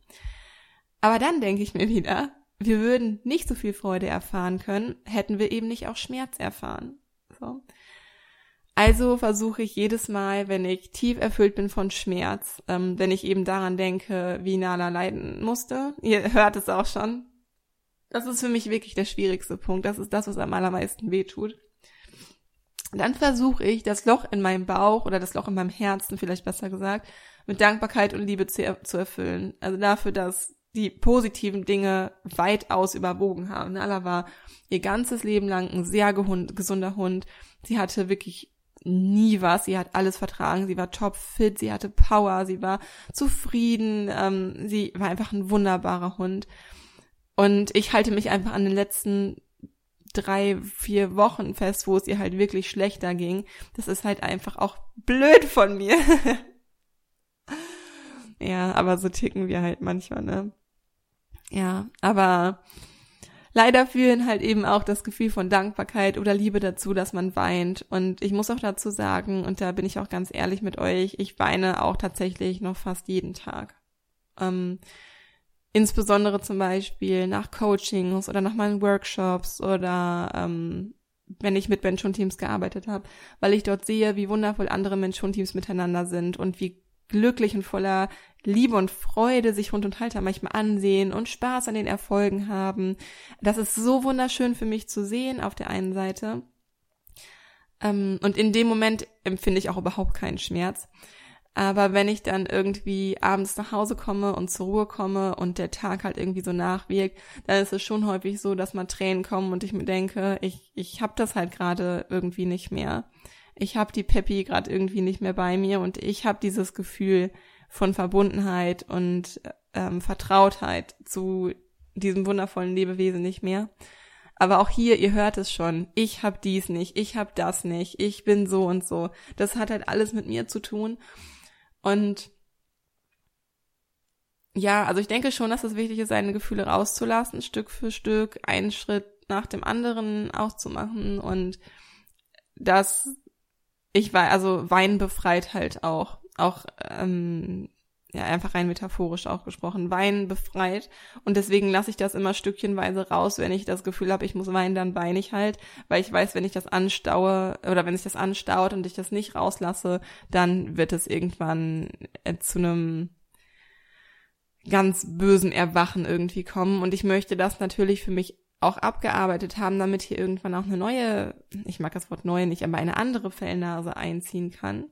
Aber dann denke ich mir wieder, wir würden nicht so viel Freude erfahren können, hätten wir eben nicht auch Schmerz erfahren. So. Also versuche ich jedes Mal, wenn ich tief erfüllt bin von Schmerz, ähm, wenn ich eben daran denke, wie Nala leiden musste, ihr hört es auch schon, das ist für mich wirklich der schwierigste Punkt. Das ist das, was am allermeisten wehtut. Dann versuche ich, das Loch in meinem Bauch oder das Loch in meinem Herzen, vielleicht besser gesagt, mit Dankbarkeit und Liebe zu, zu erfüllen. Also dafür, dass die positiven Dinge weitaus überwogen haben. Nala war ihr ganzes Leben lang ein sehr gesunder Hund. Sie hatte wirklich nie was. Sie hat alles vertragen. Sie war topfit, sie hatte Power, sie war zufrieden. Ähm, sie war einfach ein wunderbarer Hund. Und ich halte mich einfach an den letzten drei, vier Wochen fest, wo es ihr halt wirklich schlechter ging. Das ist halt einfach auch blöd von mir. ja, aber so ticken wir halt manchmal, ne? Ja, aber leider führen halt eben auch das Gefühl von Dankbarkeit oder Liebe dazu, dass man weint. Und ich muss auch dazu sagen, und da bin ich auch ganz ehrlich mit euch, ich weine auch tatsächlich noch fast jeden Tag. Ähm, insbesondere zum Beispiel nach Coachings oder nach meinen Workshops oder ähm, wenn ich mit Mensch-Teams gearbeitet habe, weil ich dort sehe, wie wundervoll andere Mensch-Teams miteinander sind und wie glücklich und voller Liebe und Freude sich Hund und Halter manchmal ansehen und Spaß an den Erfolgen haben. Das ist so wunderschön für mich zu sehen auf der einen Seite. Ähm, und in dem Moment empfinde ich auch überhaupt keinen Schmerz. Aber wenn ich dann irgendwie abends nach Hause komme und zur Ruhe komme und der Tag halt irgendwie so nachwirkt, dann ist es schon häufig so, dass mal Tränen kommen und ich mir denke, ich, ich habe das halt gerade irgendwie nicht mehr. Ich habe die Peppy gerade irgendwie nicht mehr bei mir und ich habe dieses Gefühl, von Verbundenheit und ähm, Vertrautheit zu diesem wundervollen Lebewesen nicht mehr. Aber auch hier, ihr hört es schon, ich habe dies nicht, ich habe das nicht, ich bin so und so. Das hat halt alles mit mir zu tun. Und ja, also ich denke schon, dass es wichtig ist, seine Gefühle rauszulassen, Stück für Stück, einen Schritt nach dem anderen auszumachen und dass ich war, also Wein befreit halt auch, auch ähm, ja einfach rein metaphorisch auch gesprochen, Wein befreit und deswegen lasse ich das immer stückchenweise raus, wenn ich das Gefühl habe, ich muss weinen, dann weine ich halt, weil ich weiß, wenn ich das anstaue oder wenn sich das anstaut und ich das nicht rauslasse, dann wird es irgendwann äh, zu einem ganz bösen Erwachen irgendwie kommen. Und ich möchte das natürlich für mich auch abgearbeitet haben, damit hier irgendwann auch eine neue, ich mag das Wort neu nicht, aber eine andere Fellnase einziehen kann.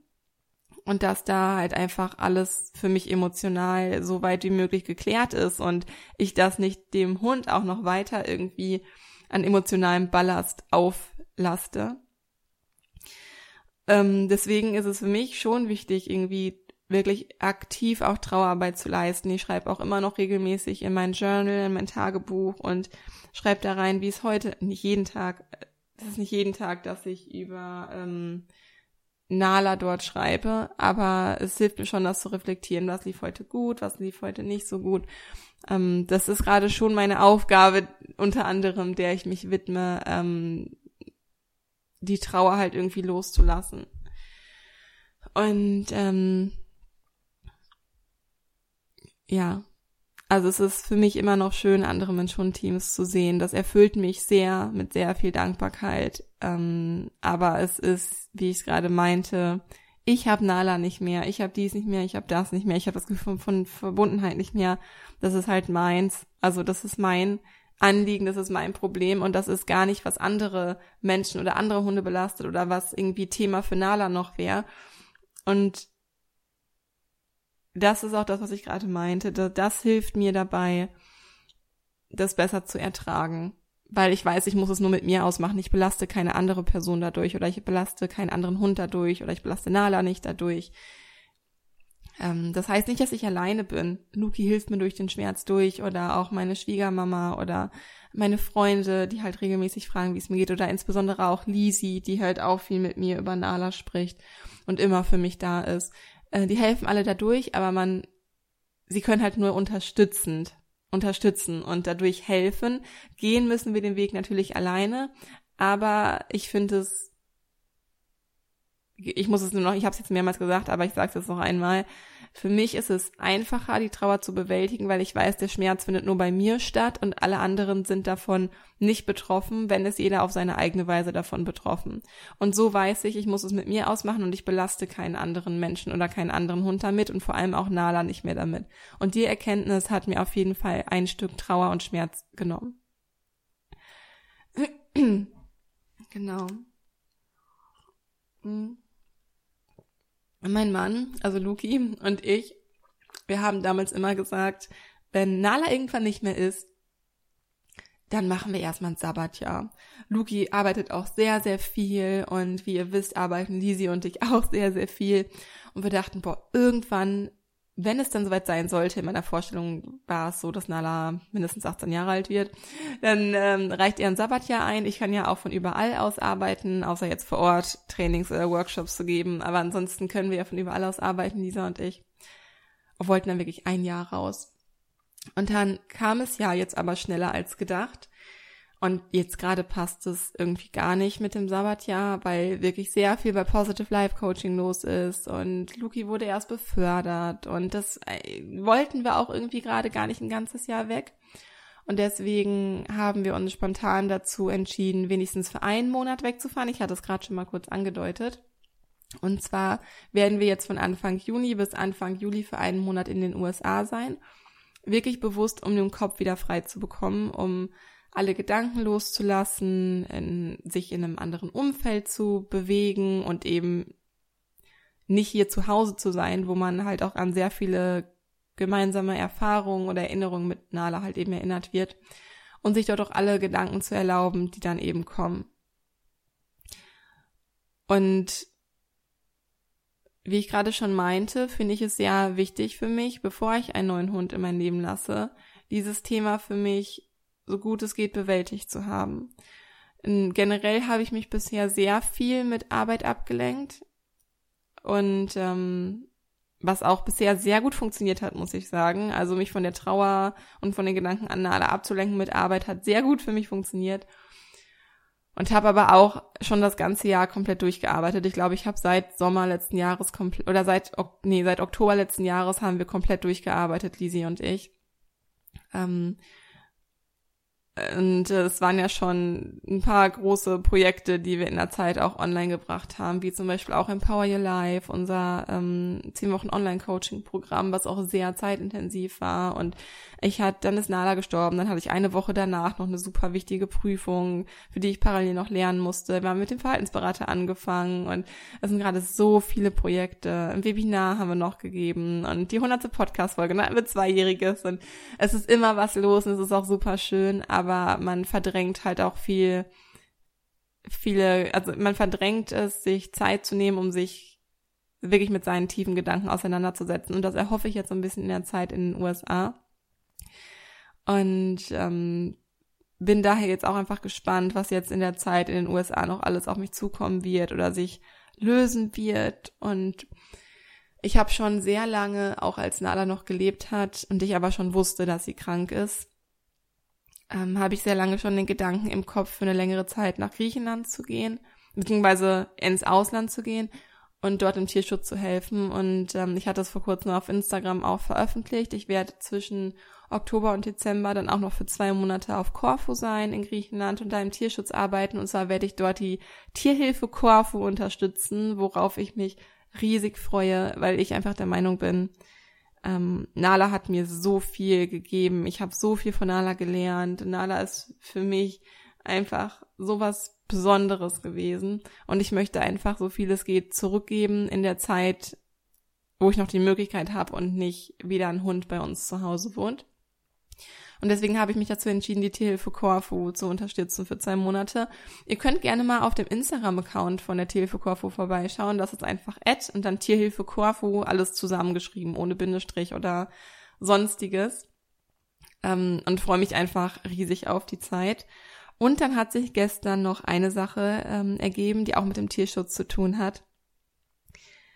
Und dass da halt einfach alles für mich emotional so weit wie möglich geklärt ist und ich das nicht dem Hund auch noch weiter irgendwie an emotionalem Ballast auflaste. Ähm, deswegen ist es für mich schon wichtig, irgendwie wirklich aktiv auch Trauerarbeit zu leisten. Ich schreibe auch immer noch regelmäßig in mein Journal, in mein Tagebuch und schreibe da rein, wie es heute, nicht jeden Tag, es ist nicht jeden Tag, dass ich über ähm, Nala dort schreibe, aber es hilft mir schon, das zu reflektieren, was lief heute gut, was lief heute nicht so gut. Ähm, das ist gerade schon meine Aufgabe, unter anderem, der ich mich widme, ähm, die Trauer halt irgendwie loszulassen. Und ähm, ja, also es ist für mich immer noch schön, andere Menschen-Teams zu sehen. Das erfüllt mich sehr mit sehr viel Dankbarkeit. Ähm, aber es ist, wie ich es gerade meinte, ich habe Nala nicht mehr, ich habe dies nicht mehr, ich habe das nicht mehr, ich habe das Gefühl von Verbundenheit nicht mehr. Das ist halt meins. Also das ist mein Anliegen, das ist mein Problem und das ist gar nicht, was andere Menschen oder andere Hunde belastet oder was irgendwie Thema für Nala noch wäre. Und das ist auch das, was ich gerade meinte. Das, hilft mir dabei, das besser zu ertragen. Weil ich weiß, ich muss es nur mit mir ausmachen. Ich belaste keine andere Person dadurch oder ich belaste keinen anderen Hund dadurch oder ich belaste Nala nicht dadurch. Ähm, das heißt nicht, dass ich alleine bin. Luki hilft mir durch den Schmerz durch oder auch meine Schwiegermama oder meine Freunde, die halt regelmäßig fragen, wie es mir geht oder insbesondere auch Lisi, die halt auch viel mit mir über Nala spricht und immer für mich da ist. Äh, die helfen alle dadurch, aber man, sie können halt nur unterstützend unterstützen und dadurch helfen. Gehen müssen wir den Weg natürlich alleine, aber ich finde es ich muss es nur noch, ich habe es jetzt mehrmals gesagt, aber ich sage es jetzt noch einmal. Für mich ist es einfacher, die Trauer zu bewältigen, weil ich weiß, der Schmerz findet nur bei mir statt und alle anderen sind davon nicht betroffen, wenn es jeder auf seine eigene Weise davon betroffen. Und so weiß ich, ich muss es mit mir ausmachen und ich belaste keinen anderen Menschen oder keinen anderen Hund damit und vor allem auch Nala nicht mehr damit. Und die Erkenntnis hat mir auf jeden Fall ein Stück Trauer und Schmerz genommen. genau. Mhm mein Mann, also Luki und ich, wir haben damals immer gesagt, wenn Nala irgendwann nicht mehr ist, dann machen wir erstmal ein Sabbatjahr. Luki arbeitet auch sehr, sehr viel und wie ihr wisst, arbeiten Lisi und ich auch sehr, sehr viel. Und wir dachten, boah, irgendwann wenn es dann soweit sein sollte, in meiner Vorstellung war es so, dass Nala mindestens 18 Jahre alt wird, dann ähm, reicht ihr ein Sabbatjahr ein. Ich kann ja auch von überall aus arbeiten, außer jetzt vor Ort Trainings oder Workshops zu geben. Aber ansonsten können wir ja von überall aus arbeiten, Lisa und ich. Und wollten dann wirklich ein Jahr raus. Und dann kam es ja jetzt aber schneller als gedacht. Und jetzt gerade passt es irgendwie gar nicht mit dem Sabbatjahr, weil wirklich sehr viel bei Positive Life Coaching los ist und Luki wurde erst befördert und das äh, wollten wir auch irgendwie gerade gar nicht ein ganzes Jahr weg. Und deswegen haben wir uns spontan dazu entschieden, wenigstens für einen Monat wegzufahren. Ich hatte es gerade schon mal kurz angedeutet. Und zwar werden wir jetzt von Anfang Juni bis Anfang Juli für einen Monat in den USA sein. Wirklich bewusst, um den Kopf wieder frei zu bekommen, um alle Gedanken loszulassen, in, sich in einem anderen Umfeld zu bewegen und eben nicht hier zu Hause zu sein, wo man halt auch an sehr viele gemeinsame Erfahrungen oder Erinnerungen mit Nala halt eben erinnert wird und sich dort auch alle Gedanken zu erlauben, die dann eben kommen. Und wie ich gerade schon meinte, finde ich es sehr wichtig für mich, bevor ich einen neuen Hund in mein Leben lasse, dieses Thema für mich so gut es geht bewältigt zu haben. Generell habe ich mich bisher sehr viel mit Arbeit abgelenkt und ähm, was auch bisher sehr gut funktioniert hat, muss ich sagen. Also mich von der Trauer und von den Gedanken an Nala abzulenken mit Arbeit hat sehr gut für mich funktioniert. Und habe aber auch schon das ganze Jahr komplett durchgearbeitet. Ich glaube, ich habe seit Sommer letzten Jahres komplett oder seit nee, seit Oktober letzten Jahres haben wir komplett durchgearbeitet, Lisi und ich. Ähm, und äh, es waren ja schon ein paar große Projekte, die wir in der Zeit auch online gebracht haben, wie zum Beispiel auch Empower Your Life, unser ähm, 10 Wochen Online-Coaching-Programm, was auch sehr zeitintensiv war. Und ich hatte, dann ist Nala gestorben, dann hatte ich eine Woche danach noch eine super wichtige Prüfung, für die ich parallel noch lernen musste. Wir haben mit dem Verhaltensberater angefangen und es sind gerade so viele Projekte. Ein Webinar haben wir noch gegeben und die hunderte Podcast-Folge, ne, mit Zweijähriges und es ist immer was los und es ist auch super schön, aber man verdrängt halt auch viel, viele, also man verdrängt es, sich Zeit zu nehmen, um sich wirklich mit seinen tiefen Gedanken auseinanderzusetzen. Und das erhoffe ich jetzt so ein bisschen in der Zeit in den USA. Und ähm, bin daher jetzt auch einfach gespannt, was jetzt in der Zeit in den USA noch alles auf mich zukommen wird oder sich lösen wird. Und ich habe schon sehr lange, auch als Nala noch gelebt hat und ich aber schon wusste, dass sie krank ist, ähm, habe ich sehr lange schon den Gedanken im Kopf, für eine längere Zeit nach Griechenland zu gehen, beziehungsweise ins Ausland zu gehen und dort im Tierschutz zu helfen. Und ähm, ich hatte das vor kurzem auf Instagram auch veröffentlicht. Ich werde zwischen Oktober und Dezember dann auch noch für zwei Monate auf Korfu sein in Griechenland und da im Tierschutz arbeiten. Und zwar werde ich dort die Tierhilfe Korfu unterstützen, worauf ich mich riesig freue, weil ich einfach der Meinung bin, ähm, Nala hat mir so viel gegeben. Ich habe so viel von Nala gelernt. Nala ist für mich einfach sowas Besonderes gewesen. Und ich möchte einfach so viel es geht zurückgeben in der Zeit, wo ich noch die Möglichkeit habe und nicht wieder ein Hund bei uns zu Hause wohnt. Und deswegen habe ich mich dazu entschieden, die Tierhilfe Corfu zu unterstützen für zwei Monate. Ihr könnt gerne mal auf dem Instagram-Account von der Tierhilfe Corfu vorbeischauen. Das ist einfach Ad und dann Tierhilfe Corfu, alles zusammengeschrieben, ohne Bindestrich oder sonstiges. Ähm, und freue mich einfach riesig auf die Zeit. Und dann hat sich gestern noch eine Sache ähm, ergeben, die auch mit dem Tierschutz zu tun hat.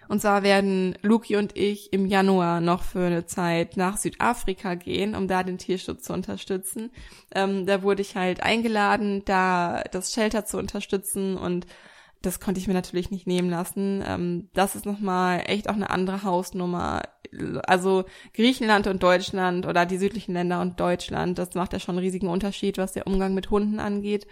Und zwar werden Luki und ich im Januar noch für eine Zeit nach Südafrika gehen, um da den Tierschutz zu unterstützen. Ähm, da wurde ich halt eingeladen, da das Shelter zu unterstützen und das konnte ich mir natürlich nicht nehmen lassen. Ähm, das ist nochmal echt auch eine andere Hausnummer. Also Griechenland und Deutschland oder die südlichen Länder und Deutschland, das macht ja schon einen riesigen Unterschied, was der Umgang mit Hunden angeht.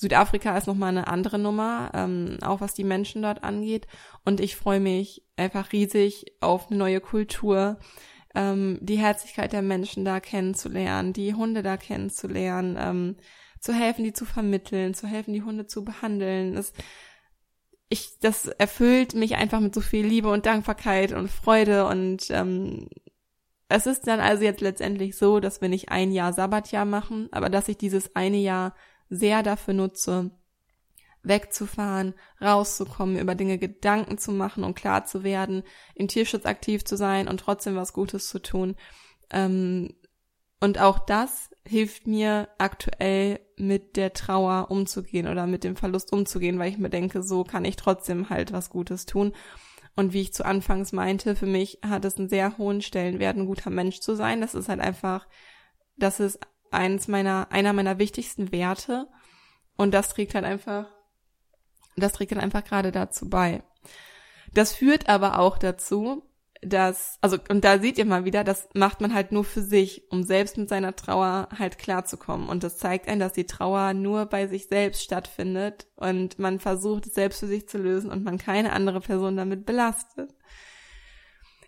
Südafrika ist nochmal eine andere Nummer, ähm, auch was die Menschen dort angeht. Und ich freue mich einfach riesig auf eine neue Kultur, ähm, die Herzlichkeit der Menschen da kennenzulernen, die Hunde da kennenzulernen, ähm, zu helfen, die zu vermitteln, zu helfen, die Hunde zu behandeln. Das, ich, das erfüllt mich einfach mit so viel Liebe und Dankbarkeit und Freude und ähm, es ist dann also jetzt letztendlich so, dass wir nicht ein Jahr Sabbatjahr machen, aber dass ich dieses eine Jahr sehr dafür nutze, wegzufahren, rauszukommen, über Dinge Gedanken zu machen und klar zu werden, im Tierschutz aktiv zu sein und trotzdem was Gutes zu tun. Ähm, und auch das hilft mir aktuell mit der Trauer umzugehen oder mit dem Verlust umzugehen, weil ich mir denke, so kann ich trotzdem halt was Gutes tun. Und wie ich zu Anfangs meinte, für mich hat es einen sehr hohen Stellenwert, ein guter Mensch zu sein. Das ist halt einfach, das ist eins meiner, einer meiner wichtigsten Werte. Und das trägt halt einfach, das trägt halt einfach gerade dazu bei. Das führt aber auch dazu, dass, also, und da seht ihr mal wieder, das macht man halt nur für sich, um selbst mit seiner Trauer halt klarzukommen. Und das zeigt einen, dass die Trauer nur bei sich selbst stattfindet und man versucht, es selbst für sich zu lösen und man keine andere Person damit belastet.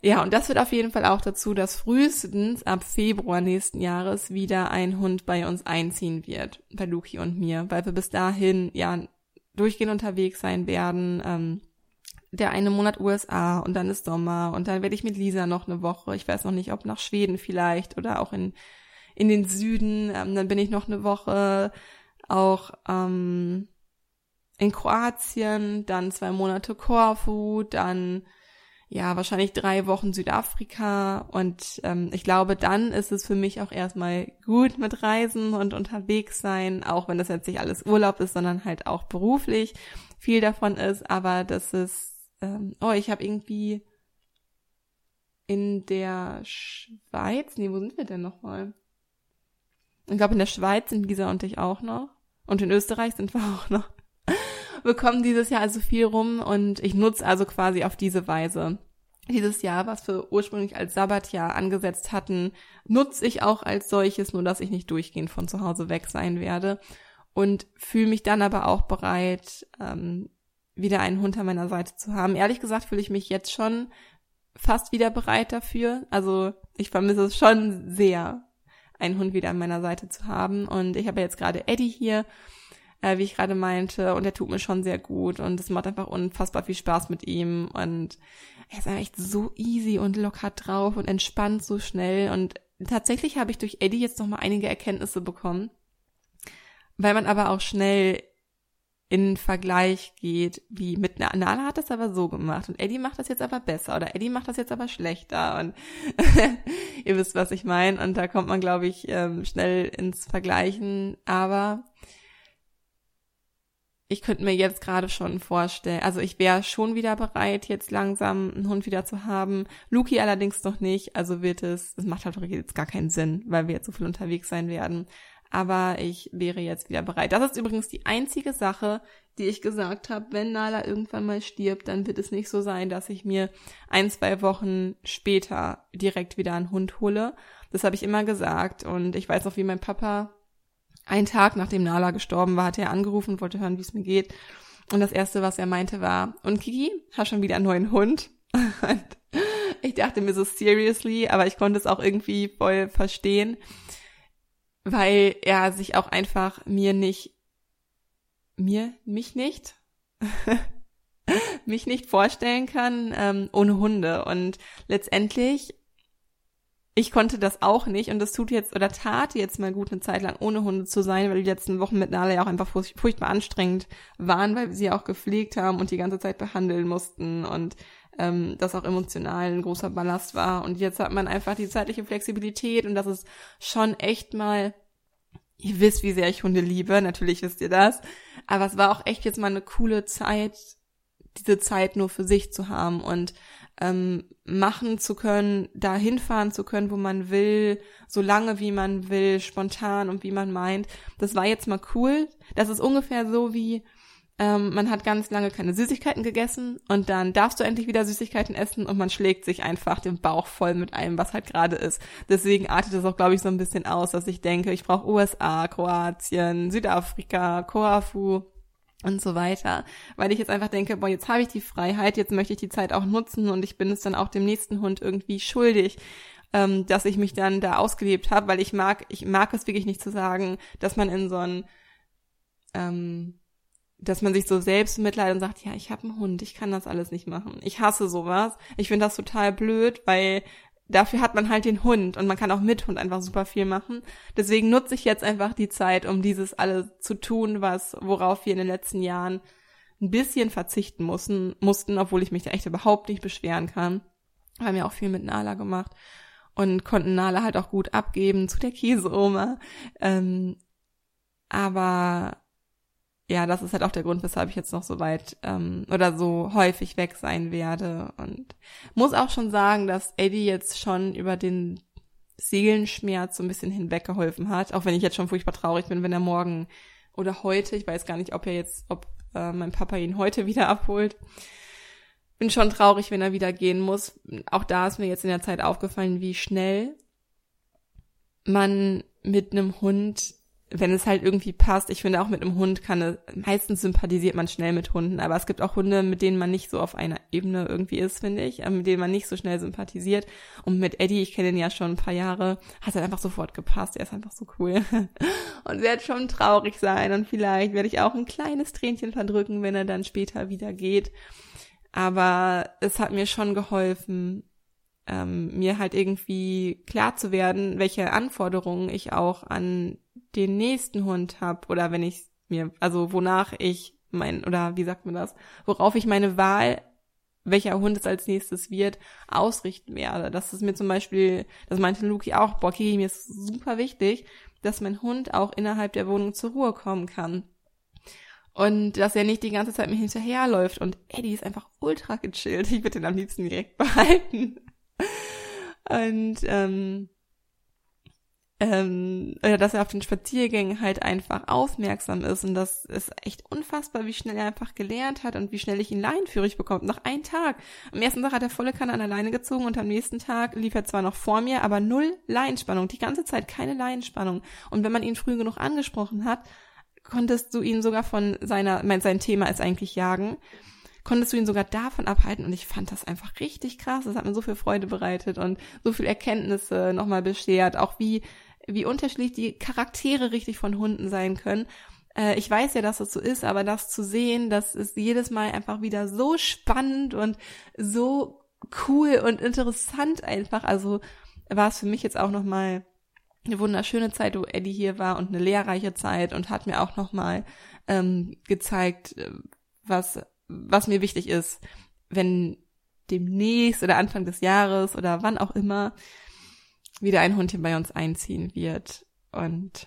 Ja, und das wird auf jeden Fall auch dazu, dass frühestens ab Februar nächsten Jahres wieder ein Hund bei uns einziehen wird, bei Luki und mir, weil wir bis dahin ja durchgehend unterwegs sein werden. Ähm, der eine Monat USA und dann ist Sommer und dann werde ich mit Lisa noch eine Woche. Ich weiß noch nicht, ob nach Schweden vielleicht oder auch in in den Süden. Ähm, dann bin ich noch eine Woche auch ähm, in Kroatien, dann zwei Monate Korfu, dann ja, wahrscheinlich drei Wochen Südafrika und ähm, ich glaube, dann ist es für mich auch erstmal gut mit Reisen und unterwegs sein, auch wenn das jetzt nicht alles Urlaub ist, sondern halt auch beruflich viel davon ist, aber das ist, ähm, oh, ich habe irgendwie in der Schweiz, nee, wo sind wir denn nochmal? Ich glaube, in der Schweiz sind Lisa und ich auch noch. Und in Österreich sind wir auch noch. Wir kommen dieses Jahr also viel rum und ich nutze also quasi auf diese Weise dieses Jahr, was wir ursprünglich als Sabbatjahr angesetzt hatten, nutze ich auch als solches, nur dass ich nicht durchgehend von zu Hause weg sein werde und fühle mich dann aber auch bereit, ähm, wieder einen Hund an meiner Seite zu haben. Ehrlich gesagt fühle ich mich jetzt schon fast wieder bereit dafür. Also ich vermisse es schon sehr, einen Hund wieder an meiner Seite zu haben. Und ich habe jetzt gerade Eddie hier, äh, wie ich gerade meinte, und er tut mir schon sehr gut und es macht einfach unfassbar viel Spaß mit ihm und er ist echt so easy und locker drauf und entspannt so schnell und tatsächlich habe ich durch Eddie jetzt noch mal einige Erkenntnisse bekommen, weil man aber auch schnell in Vergleich geht, wie mit Nala hat das aber so gemacht und Eddie macht das jetzt aber besser oder Eddie macht das jetzt aber schlechter und ihr wisst, was ich meine und da kommt man, glaube ich, ähm, schnell ins Vergleichen, aber ich könnte mir jetzt gerade schon vorstellen, also ich wäre schon wieder bereit, jetzt langsam einen Hund wieder zu haben. Luki allerdings noch nicht, also wird es, es macht halt jetzt gar keinen Sinn, weil wir jetzt so viel unterwegs sein werden aber ich wäre jetzt wieder bereit. Das ist übrigens die einzige Sache, die ich gesagt habe, wenn Nala irgendwann mal stirbt, dann wird es nicht so sein, dass ich mir ein, zwei Wochen später direkt wieder einen Hund hole. Das habe ich immer gesagt und ich weiß noch, wie mein Papa einen Tag nachdem Nala gestorben war, hat er angerufen und wollte hören, wie es mir geht. Und das erste, was er meinte, war, und Kiki, hast schon wieder einen neuen Hund? Und ich dachte mir so seriously, aber ich konnte es auch irgendwie voll verstehen weil er sich auch einfach mir nicht, mir, mich nicht, mich nicht vorstellen kann ähm, ohne Hunde. Und letztendlich, ich konnte das auch nicht und das tut jetzt oder tat jetzt mal gut eine Zeit lang ohne Hunde zu sein, weil die letzten Wochen mit Nala ja auch einfach furchtbar anstrengend waren, weil wir sie auch gepflegt haben und die ganze Zeit behandeln mussten und ähm, das auch emotional ein großer Ballast war. Und jetzt hat man einfach die zeitliche Flexibilität und das ist schon echt mal, ihr wisst, wie sehr ich Hunde liebe, natürlich wisst ihr das. Aber es war auch echt jetzt mal eine coole Zeit, diese Zeit nur für sich zu haben und ähm, machen zu können, da hinfahren zu können, wo man will, so lange wie man will, spontan und wie man meint. Das war jetzt mal cool. Das ist ungefähr so wie, ähm, man hat ganz lange keine Süßigkeiten gegessen und dann darfst du endlich wieder Süßigkeiten essen und man schlägt sich einfach den Bauch voll mit allem, was halt gerade ist. Deswegen artet es auch, glaube ich, so ein bisschen aus, dass ich denke, ich brauche USA, Kroatien, Südafrika, Koafu und so weiter, weil ich jetzt einfach denke, boah, jetzt habe ich die Freiheit, jetzt möchte ich die Zeit auch nutzen und ich bin es dann auch dem nächsten Hund irgendwie schuldig, ähm, dass ich mich dann da ausgelebt habe, weil ich mag, ich mag es wirklich nicht zu sagen, dass man in so ein ähm, dass man sich so selbst mitleidet und sagt, ja, ich habe einen Hund, ich kann das alles nicht machen. Ich hasse sowas. Ich finde das total blöd, weil dafür hat man halt den Hund und man kann auch mit Hund einfach super viel machen. Deswegen nutze ich jetzt einfach die Zeit, um dieses alles zu tun, was worauf wir in den letzten Jahren ein bisschen verzichten mussten, mussten, obwohl ich mich da echt überhaupt nicht beschweren kann. Wir haben ja auch viel mit Nala gemacht und konnten Nala halt auch gut abgeben zu der Käseoma. Ähm, aber ja, das ist halt auch der Grund, weshalb ich jetzt noch so weit ähm, oder so häufig weg sein werde. Und muss auch schon sagen, dass Eddie jetzt schon über den Seelenschmerz so ein bisschen hinweggeholfen hat, auch wenn ich jetzt schon furchtbar traurig bin, wenn er morgen oder heute, ich weiß gar nicht, ob er jetzt, ob äh, mein Papa ihn heute wieder abholt. Bin schon traurig, wenn er wieder gehen muss. Auch da ist mir jetzt in der Zeit aufgefallen, wie schnell man mit einem Hund wenn es halt irgendwie passt. Ich finde auch mit einem Hund kann es, meistens sympathisiert man schnell mit Hunden, aber es gibt auch Hunde, mit denen man nicht so auf einer Ebene irgendwie ist, finde ich, äh, mit denen man nicht so schnell sympathisiert. Und mit Eddie, ich kenne ihn ja schon ein paar Jahre, hat er einfach sofort gepasst. Er ist einfach so cool. Und wird schon traurig sein und vielleicht werde ich auch ein kleines Tränchen verdrücken, wenn er dann später wieder geht. Aber es hat mir schon geholfen, ähm, mir halt irgendwie klar zu werden, welche Anforderungen ich auch an den nächsten Hund habe oder wenn ich mir, also wonach ich mein, oder wie sagt man das, worauf ich meine Wahl, welcher Hund es als nächstes wird, ausrichten werde. Das ist mir zum Beispiel, das meinte Luki auch, boah, okay, mir ist super wichtig, dass mein Hund auch innerhalb der Wohnung zur Ruhe kommen kann. Und dass er nicht die ganze Zeit mir hinterherläuft. Und Eddie ist einfach ultra gechillt. Ich würde ihn am liebsten direkt behalten. Und ähm, ähm, oder dass er auf den Spaziergängen halt einfach aufmerksam ist und das ist echt unfassbar, wie schnell er einfach gelernt hat und wie schnell ich ihn leinenführig bekommt. Nach einem Tag. Am ersten Tag hat er volle Kanne an der Leine gezogen und am nächsten Tag lief er zwar noch vor mir, aber null Leinspannung. Die ganze Zeit keine Leinspannung. Und wenn man ihn früh genug angesprochen hat, konntest du ihn sogar von seiner, mein, sein Thema ist eigentlich Jagen, konntest du ihn sogar davon abhalten und ich fand das einfach richtig krass. Das hat mir so viel Freude bereitet und so viel Erkenntnisse nochmal beschert, auch wie wie unterschiedlich die Charaktere richtig von Hunden sein können. Äh, ich weiß ja, dass das so ist, aber das zu sehen, das ist jedes Mal einfach wieder so spannend und so cool und interessant einfach. Also war es für mich jetzt auch nochmal eine wunderschöne Zeit, wo Eddie hier war und eine lehrreiche Zeit und hat mir auch nochmal ähm, gezeigt, äh, was, was mir wichtig ist, wenn demnächst oder Anfang des Jahres oder wann auch immer wieder ein Hund hier bei uns einziehen wird. Und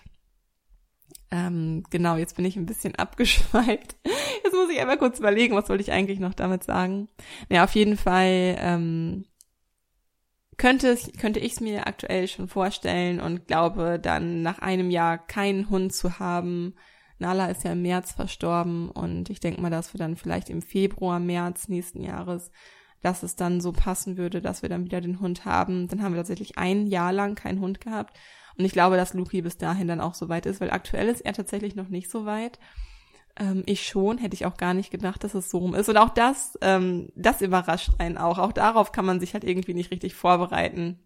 ähm, genau, jetzt bin ich ein bisschen abgeschweift. Jetzt muss ich einmal kurz überlegen, was wollte ich eigentlich noch damit sagen. Naja, auf jeden Fall ähm, könnte, könnte ich es mir aktuell schon vorstellen und glaube dann nach einem Jahr keinen Hund zu haben. Nala ist ja im März verstorben und ich denke mal, dass wir dann vielleicht im Februar, März nächsten Jahres dass es dann so passen würde, dass wir dann wieder den Hund haben. Dann haben wir tatsächlich ein Jahr lang keinen Hund gehabt. Und ich glaube, dass Luki bis dahin dann auch so weit ist, weil aktuell ist er tatsächlich noch nicht so weit. Ähm, ich schon, hätte ich auch gar nicht gedacht, dass es so rum ist. Und auch das, ähm, das überrascht einen auch. Auch darauf kann man sich halt irgendwie nicht richtig vorbereiten.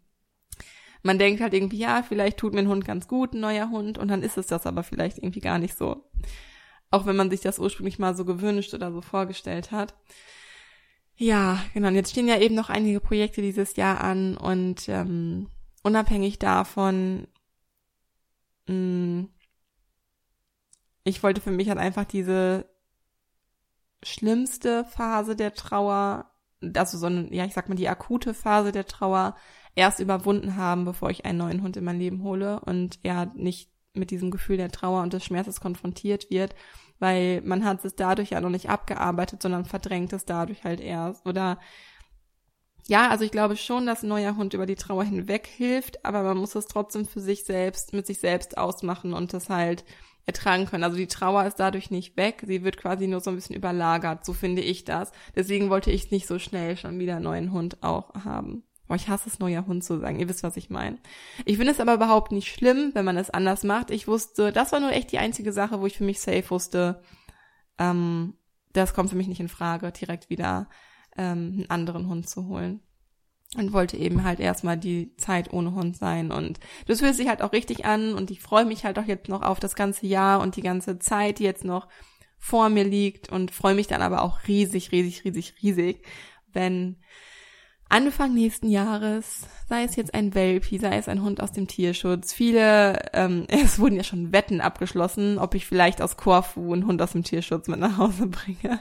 Man denkt halt irgendwie, ja, vielleicht tut mir ein Hund ganz gut, ein neuer Hund, und dann ist es das aber vielleicht irgendwie gar nicht so. Auch wenn man sich das ursprünglich mal so gewünscht oder so vorgestellt hat. Ja, genau. Und jetzt stehen ja eben noch einige Projekte dieses Jahr an und ähm, unabhängig davon, mh, mm, ich wollte für mich halt einfach diese schlimmste Phase der Trauer, also so eine, ja, ich sag mal, die akute Phase der Trauer erst überwunden haben, bevor ich einen neuen Hund in mein Leben hole und er nicht mit diesem Gefühl der Trauer und des Schmerzes konfrontiert wird weil man hat es dadurch ja noch nicht abgearbeitet, sondern verdrängt es dadurch halt erst. Oder ja, also ich glaube schon, dass ein neuer Hund über die Trauer hinweg hilft, aber man muss es trotzdem für sich selbst, mit sich selbst ausmachen und das halt ertragen können. Also die Trauer ist dadurch nicht weg, sie wird quasi nur so ein bisschen überlagert, so finde ich das. Deswegen wollte ich nicht so schnell schon wieder einen neuen Hund auch haben. Boah, ich hasse es, neuer Hund zu sagen. Ihr wisst, was ich meine. Ich finde es aber überhaupt nicht schlimm, wenn man es anders macht. Ich wusste, das war nur echt die einzige Sache, wo ich für mich safe wusste, ähm, das kommt für mich nicht in Frage, direkt wieder ähm, einen anderen Hund zu holen. Und wollte eben halt erstmal die Zeit ohne Hund sein. Und das fühlt sich halt auch richtig an. Und ich freue mich halt auch jetzt noch auf das ganze Jahr und die ganze Zeit, die jetzt noch vor mir liegt. Und freue mich dann aber auch riesig, riesig, riesig, riesig, wenn Anfang nächsten Jahres, sei es jetzt ein Welpi, sei es ein Hund aus dem Tierschutz, viele, ähm, es wurden ja schon Wetten abgeschlossen, ob ich vielleicht aus Korfu einen Hund aus dem Tierschutz mit nach Hause bringe.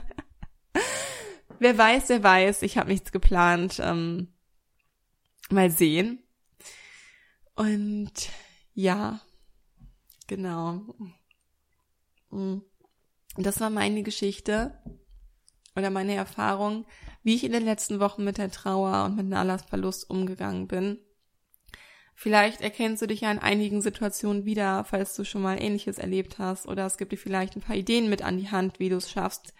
wer weiß, wer weiß, ich habe nichts geplant. Ähm, mal sehen. Und ja, genau. Mm. Das war meine Geschichte oder meine Erfahrung wie ich in den letzten Wochen mit der Trauer und mit Nalas Verlust umgegangen bin. Vielleicht erkennst du dich ja in einigen Situationen wieder, falls du schon mal Ähnliches erlebt hast, oder es gibt dir vielleicht ein paar Ideen mit an die Hand, wie du es schaffst,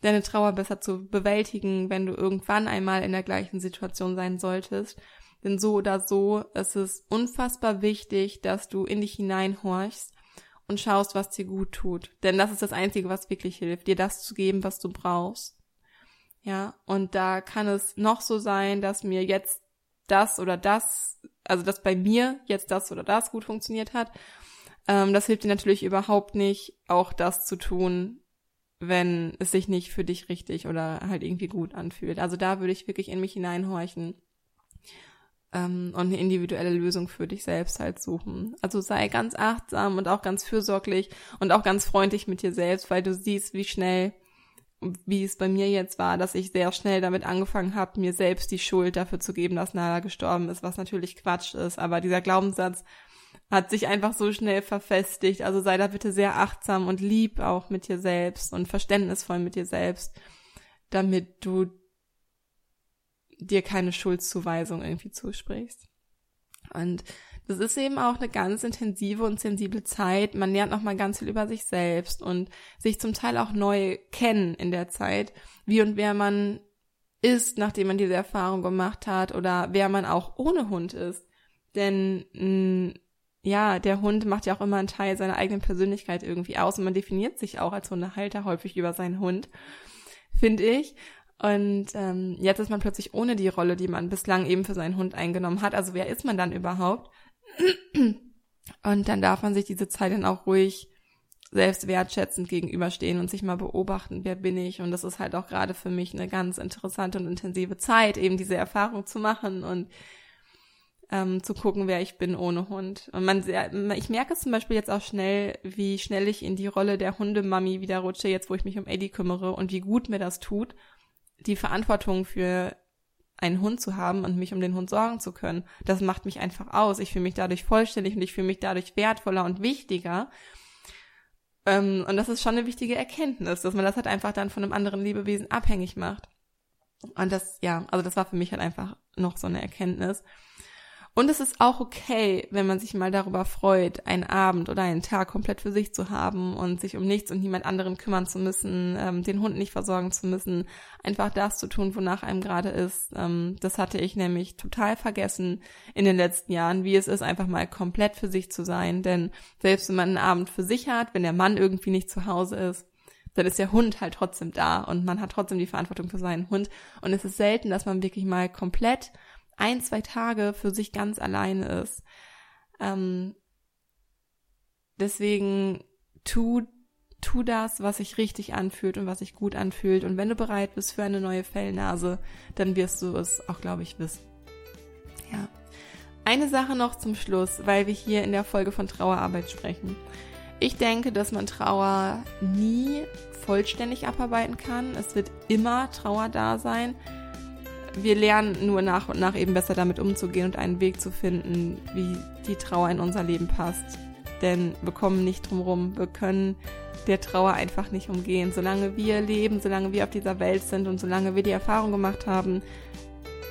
deine Trauer besser zu bewältigen, wenn du irgendwann einmal in der gleichen Situation sein solltest. Denn so oder so ist es unfassbar wichtig, dass du in dich hineinhorchst und schaust, was dir gut tut. Denn das ist das Einzige, was wirklich hilft, dir das zu geben, was du brauchst. Ja, und da kann es noch so sein, dass mir jetzt das oder das, also dass bei mir jetzt das oder das gut funktioniert hat. Ähm, das hilft dir natürlich überhaupt nicht, auch das zu tun, wenn es sich nicht für dich richtig oder halt irgendwie gut anfühlt. Also da würde ich wirklich in mich hineinhorchen ähm, und eine individuelle Lösung für dich selbst halt suchen. Also sei ganz achtsam und auch ganz fürsorglich und auch ganz freundlich mit dir selbst, weil du siehst, wie schnell wie es bei mir jetzt war, dass ich sehr schnell damit angefangen habe, mir selbst die Schuld dafür zu geben, dass Nala gestorben ist, was natürlich Quatsch ist. Aber dieser Glaubenssatz hat sich einfach so schnell verfestigt. Also sei da bitte sehr achtsam und lieb auch mit dir selbst und verständnisvoll mit dir selbst, damit du dir keine Schuldzuweisung irgendwie zusprichst. Und das ist eben auch eine ganz intensive und sensible Zeit. Man lernt nochmal ganz viel über sich selbst und sich zum Teil auch neu kennen in der Zeit, wie und wer man ist, nachdem man diese Erfahrung gemacht hat oder wer man auch ohne Hund ist. Denn mh, ja, der Hund macht ja auch immer einen Teil seiner eigenen Persönlichkeit irgendwie aus und man definiert sich auch als Hundehalter häufig über seinen Hund, finde ich. Und ähm, jetzt ist man plötzlich ohne die Rolle, die man bislang eben für seinen Hund eingenommen hat. Also wer ist man dann überhaupt? Und dann darf man sich diese Zeit dann auch ruhig selbst wertschätzend gegenüberstehen und sich mal beobachten, wer bin ich. Und das ist halt auch gerade für mich eine ganz interessante und intensive Zeit, eben diese Erfahrung zu machen und ähm, zu gucken, wer ich bin ohne Hund. Und man, ich merke es zum Beispiel jetzt auch schnell, wie schnell ich in die Rolle der Hundemami wieder rutsche, jetzt wo ich mich um Eddie kümmere und wie gut mir das tut, die Verantwortung für einen Hund zu haben und mich um den Hund sorgen zu können. Das macht mich einfach aus. Ich fühle mich dadurch vollständig und ich fühle mich dadurch wertvoller und wichtiger. Ähm, und das ist schon eine wichtige Erkenntnis, dass man das halt einfach dann von einem anderen Lebewesen abhängig macht. Und das, ja, also das war für mich halt einfach noch so eine Erkenntnis. Und es ist auch okay, wenn man sich mal darüber freut, einen Abend oder einen Tag komplett für sich zu haben und sich um nichts und niemand anderen kümmern zu müssen, ähm, den Hund nicht versorgen zu müssen, einfach das zu tun, wonach einem gerade ist. Ähm, das hatte ich nämlich total vergessen in den letzten Jahren, wie es ist, einfach mal komplett für sich zu sein. Denn selbst wenn man einen Abend für sich hat, wenn der Mann irgendwie nicht zu Hause ist, dann ist der Hund halt trotzdem da und man hat trotzdem die Verantwortung für seinen Hund. Und es ist selten, dass man wirklich mal komplett ein, zwei Tage für sich ganz alleine ist. Ähm, deswegen tu, tu das, was sich richtig anfühlt und was sich gut anfühlt. Und wenn du bereit bist für eine neue Fellnase, dann wirst du es auch, glaube ich, wissen. Ja. Eine Sache noch zum Schluss, weil wir hier in der Folge von Trauerarbeit sprechen. Ich denke, dass man Trauer nie vollständig abarbeiten kann. Es wird immer Trauer da sein wir lernen nur nach und nach eben besser damit umzugehen und einen Weg zu finden, wie die Trauer in unser Leben passt. Denn wir kommen nicht drum rum. Wir können der Trauer einfach nicht umgehen. Solange wir leben, solange wir auf dieser Welt sind und solange wir die Erfahrung gemacht haben,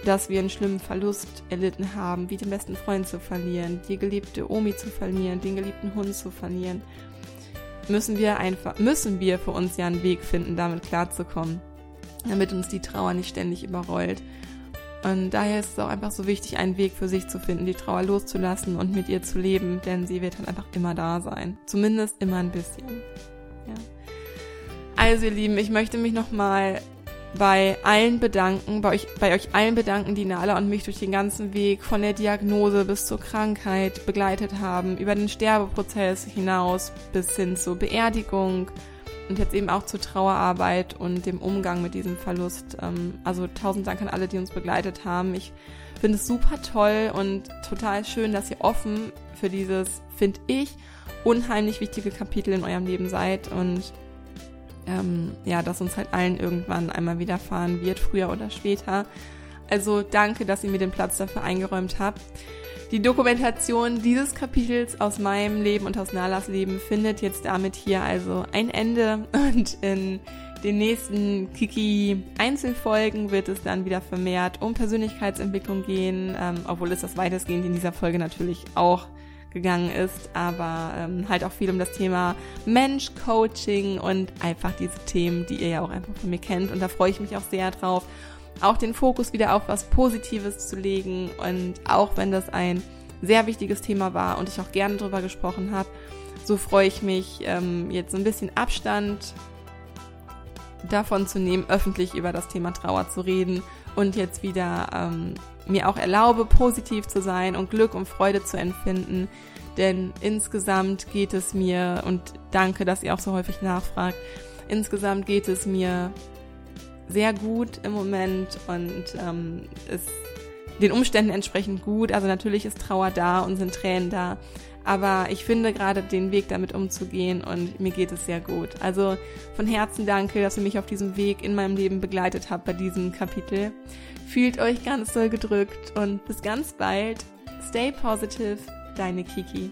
dass wir einen schlimmen Verlust erlitten haben, wie den besten Freund zu verlieren, die geliebte Omi zu verlieren, den geliebten Hund zu verlieren, müssen wir einfach, müssen wir für uns ja einen Weg finden, damit klarzukommen damit uns die Trauer nicht ständig überrollt. Und daher ist es auch einfach so wichtig, einen Weg für sich zu finden, die Trauer loszulassen und mit ihr zu leben, denn sie wird halt einfach immer da sein. Zumindest immer ein bisschen. Ja. Also ihr Lieben, ich möchte mich nochmal bei allen bedanken, bei euch, bei euch allen bedanken, die Nala und mich durch den ganzen Weg von der Diagnose bis zur Krankheit begleitet haben, über den Sterbeprozess hinaus bis hin zur Beerdigung, und jetzt eben auch zur Trauerarbeit und dem Umgang mit diesem Verlust. Ähm, also tausend Dank an alle, die uns begleitet haben. Ich finde es super toll und total schön, dass ihr offen für dieses, finde ich, unheimlich wichtige Kapitel in eurem Leben seid und ähm, ja, dass uns halt allen irgendwann einmal widerfahren wird, früher oder später. Also danke, dass ihr mir den Platz dafür eingeräumt habt. Die Dokumentation dieses Kapitels aus meinem Leben und aus Nalas Leben findet jetzt damit hier also ein Ende und in den nächsten Kiki-Einzelfolgen wird es dann wieder vermehrt um Persönlichkeitsentwicklung gehen, ähm, obwohl es das weitestgehend in dieser Folge natürlich auch gegangen ist, aber ähm, halt auch viel um das Thema Mensch, Coaching und einfach diese Themen, die ihr ja auch einfach von mir kennt. Und da freue ich mich auch sehr drauf auch den Fokus wieder auf was Positives zu legen und auch wenn das ein sehr wichtiges Thema war und ich auch gerne drüber gesprochen habe, so freue ich mich ähm, jetzt so ein bisschen Abstand davon zu nehmen, öffentlich über das Thema Trauer zu reden und jetzt wieder ähm, mir auch erlaube, positiv zu sein und Glück und Freude zu empfinden. Denn insgesamt geht es mir, und danke, dass ihr auch so häufig nachfragt, insgesamt geht es mir sehr gut im Moment und ähm, ist den Umständen entsprechend gut. Also natürlich ist Trauer da und sind Tränen da. Aber ich finde gerade den Weg damit umzugehen und mir geht es sehr gut. Also von Herzen danke, dass ihr mich auf diesem Weg in meinem Leben begleitet habt bei diesem Kapitel. Fühlt euch ganz doll gedrückt und bis ganz bald. Stay positive, deine Kiki.